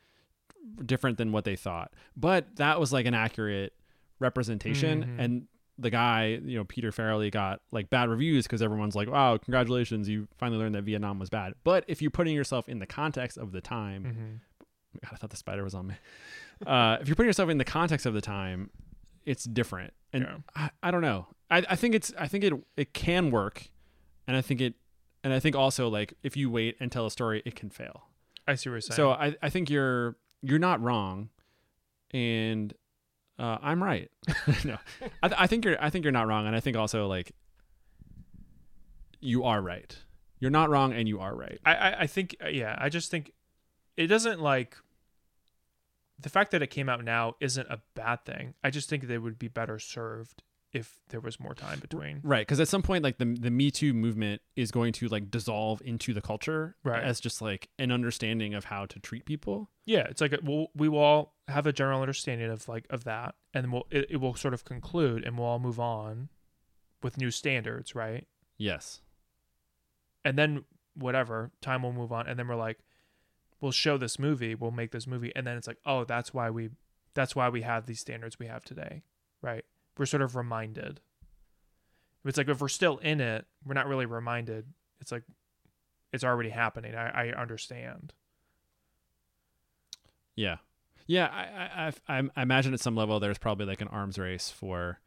different than what they thought. But that was like an accurate representation Mhm. and the guy, you know, Peter Farrelly got like bad reviews because everyone's like, "Wow, congratulations, you finally learned that Vietnam was bad." But if you're putting yourself in the context of the time, Mhm. God, I thought the spider was on me. Uh, if you're putting yourself in the context of the time, it's different, and Yeah. I, I don't know. I, I think it's I think it it can work, and I think it, and I think also like if you wait and tell a story, it can fail. i see what you're saying So I I think you're you're not wrong, and uh, I'm right. no, I, th- I think you're I think you're not wrong, and I think also like you are right. You're not wrong, and you are right. I, I i think uh, yeah i just think it doesn't like the fact that it came out now isn't a bad thing i just think they would be better served if there was more time between Right, because at some point, like the the Me Too movement is going to like dissolve into the culture Right. as just like an understanding of how to treat people. yeah it's like a, we'll, we will all have a general understanding of like of that and we'll it, it will sort of conclude and we'll all move on with new standards right Yes. and then whatever time will move on and then we're like we'll show this movie we'll make this movie and then it's like oh that's why we that's why we have these standards we have today right we're sort of reminded it's like if we're still in it we're not really reminded it's like it's already happening i, I understand Yeah. Yeah. I, I I I imagine at some level there's probably like an arms race for,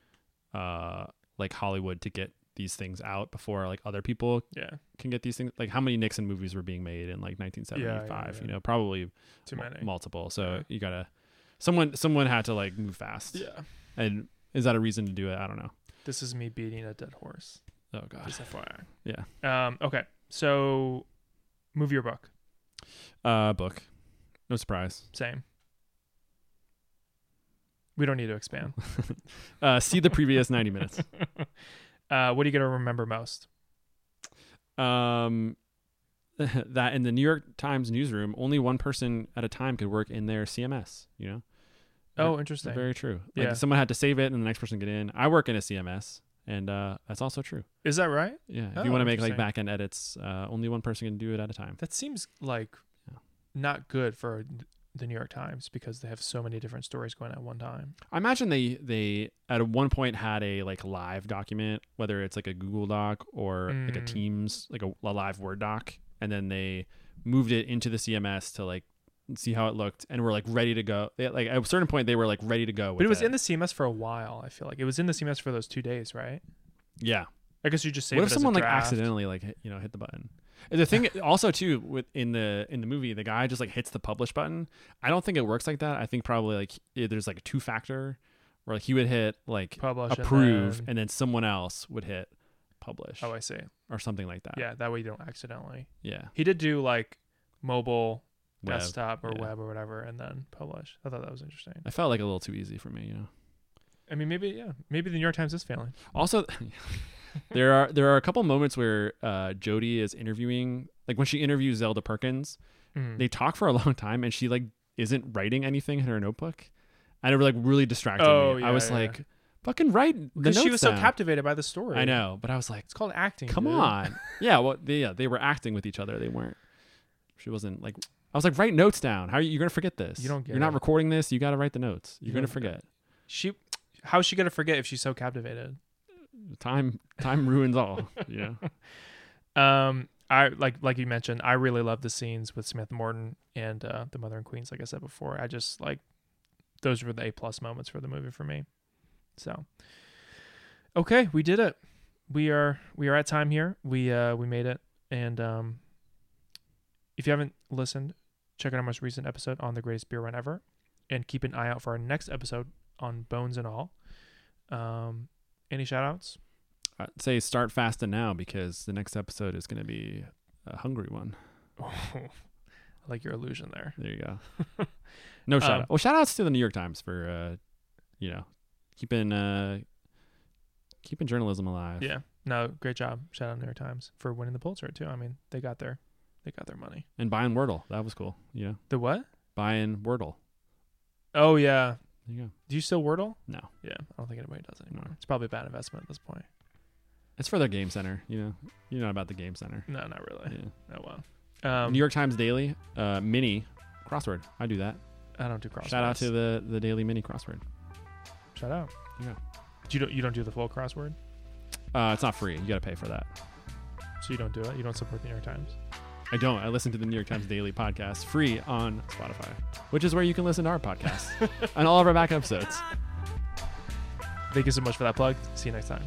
uh, like Hollywood to get these things out before like other people yeah can get these things. Like how many Nixon movies were being made in like 1975? yeah. You know, probably Too many. multiple. So Yeah. you gotta someone someone had to like move fast. yeah And is that a reason to do it? I don't know. this is me beating a dead horse Oh god. just fyi Yeah. um okay so movie or book Uh, book. No surprise. same we don't need to expand Uh, see the previous 90 minutes. uh, what are you to remember most? Um, that in the New York Times newsroom, only one person at a time could work in their CMS. You know. Oh, interesting. Very true. Like Yeah. someone had to save it, and the next person get in. I work in a CMS, and uh, that's also true. Is that right? Yeah. If Oh, you want to make like back end edits, uh, only one person can do it at a time. That seems like Yeah. not good for the New York Times because they have so many different stories going at one time. I imagine they they at one point had a like live document, whether it's like a Google Doc or like a Mm. Teams, like a, a live Word doc, and then they moved it into the CMS to like see how it looked, and were like ready to go. They, like at a certain point, they were like ready to go. But it was in the CMS for a while. I feel like it was in the CMS for those two days, right? yeah. I guess you just save what it if someone like accidentally like hit, you know hit the button? And the thing also too with in the in the movie, the guy just like hits the publish button. I don't think it works like that. I think probably like eh, there's like a two factor where like he would hit like Publish and approve, then- and then someone else would hit publish Oh, I see. or something like that. Yeah, that way you don't accidentally. yeah. He did do like mobile, Web, desktop, or yeah. web or whatever, and then publish. I thought that was interesting. I felt like a little too easy for me, you know. I mean, maybe yeah, maybe the New York Times is failing. Also, there are there are a couple moments where uh, Jodi is interviewing, like when she interviews Zelda Perkins, Mhm. they talk for a long time, and she like isn't writing anything in her notebook, and it like really distracted Oh, me. yeah, I was yeah. like, "Fucking write the Because she was so captivated by the story. I know, but I was like, It's called acting. "Come dude. on, yeah." Well, they, yeah, they were acting with each other. They weren't. She wasn't like. I was like, "Write notes down. How are you you're gonna forget this? You don't get You're not it. recording this. You got to write the notes. You're You gonna don't forget. She, how's she gonna forget if she's so captivated? Time time ruins all. Know. Um, I like like you mentioned, I really love the scenes with Samantha Morton and uh, the Mother and Queens. Like I said before, I just like those were the A plus moments for the movie for me. So, okay, we did it. We are we are at time here. We uh we made it. And um, if you haven't listened, check out our most recent episode on the greatest beer run ever, and keep an eye out for our next episode on Bones and All. Um, any shout outs? I'd say start fasting now because the next episode is going to be a hungry one. I like your illusion there. There you go. No shout Um, out. Well, shout outs to the New York Times for, uh, you know, keeping uh, keeping journalism alive. Yeah. No, great job. Shout out New York Times for winning the Pulitzer too. I mean, they got their they got their money. And buying Wordle. That was cool. Yeah. The what? buying Wordle. Oh yeah. There you go. Do you still Wordle? No, Yeah. I don't think anybody does anymore. No. It's probably a bad investment at this point. it's for their game center. You know, you know about the game center. No, not really. Yeah. Oh well. Um, New York Times Daily, uh, mini crossword. I do that. I don't do crosswords. Shout out to the the daily mini crossword. Shout out. Yeah. You don't you don't do the full crossword, Uh, it's not free. You got to pay for that. so you don't do it. You don't support the New York Times. I don't. I listen to the New York Times Daily podcast free on Spotify, which is where you can listen to our podcast and all of our back episodes. Thank you so much for that plug. See you next time.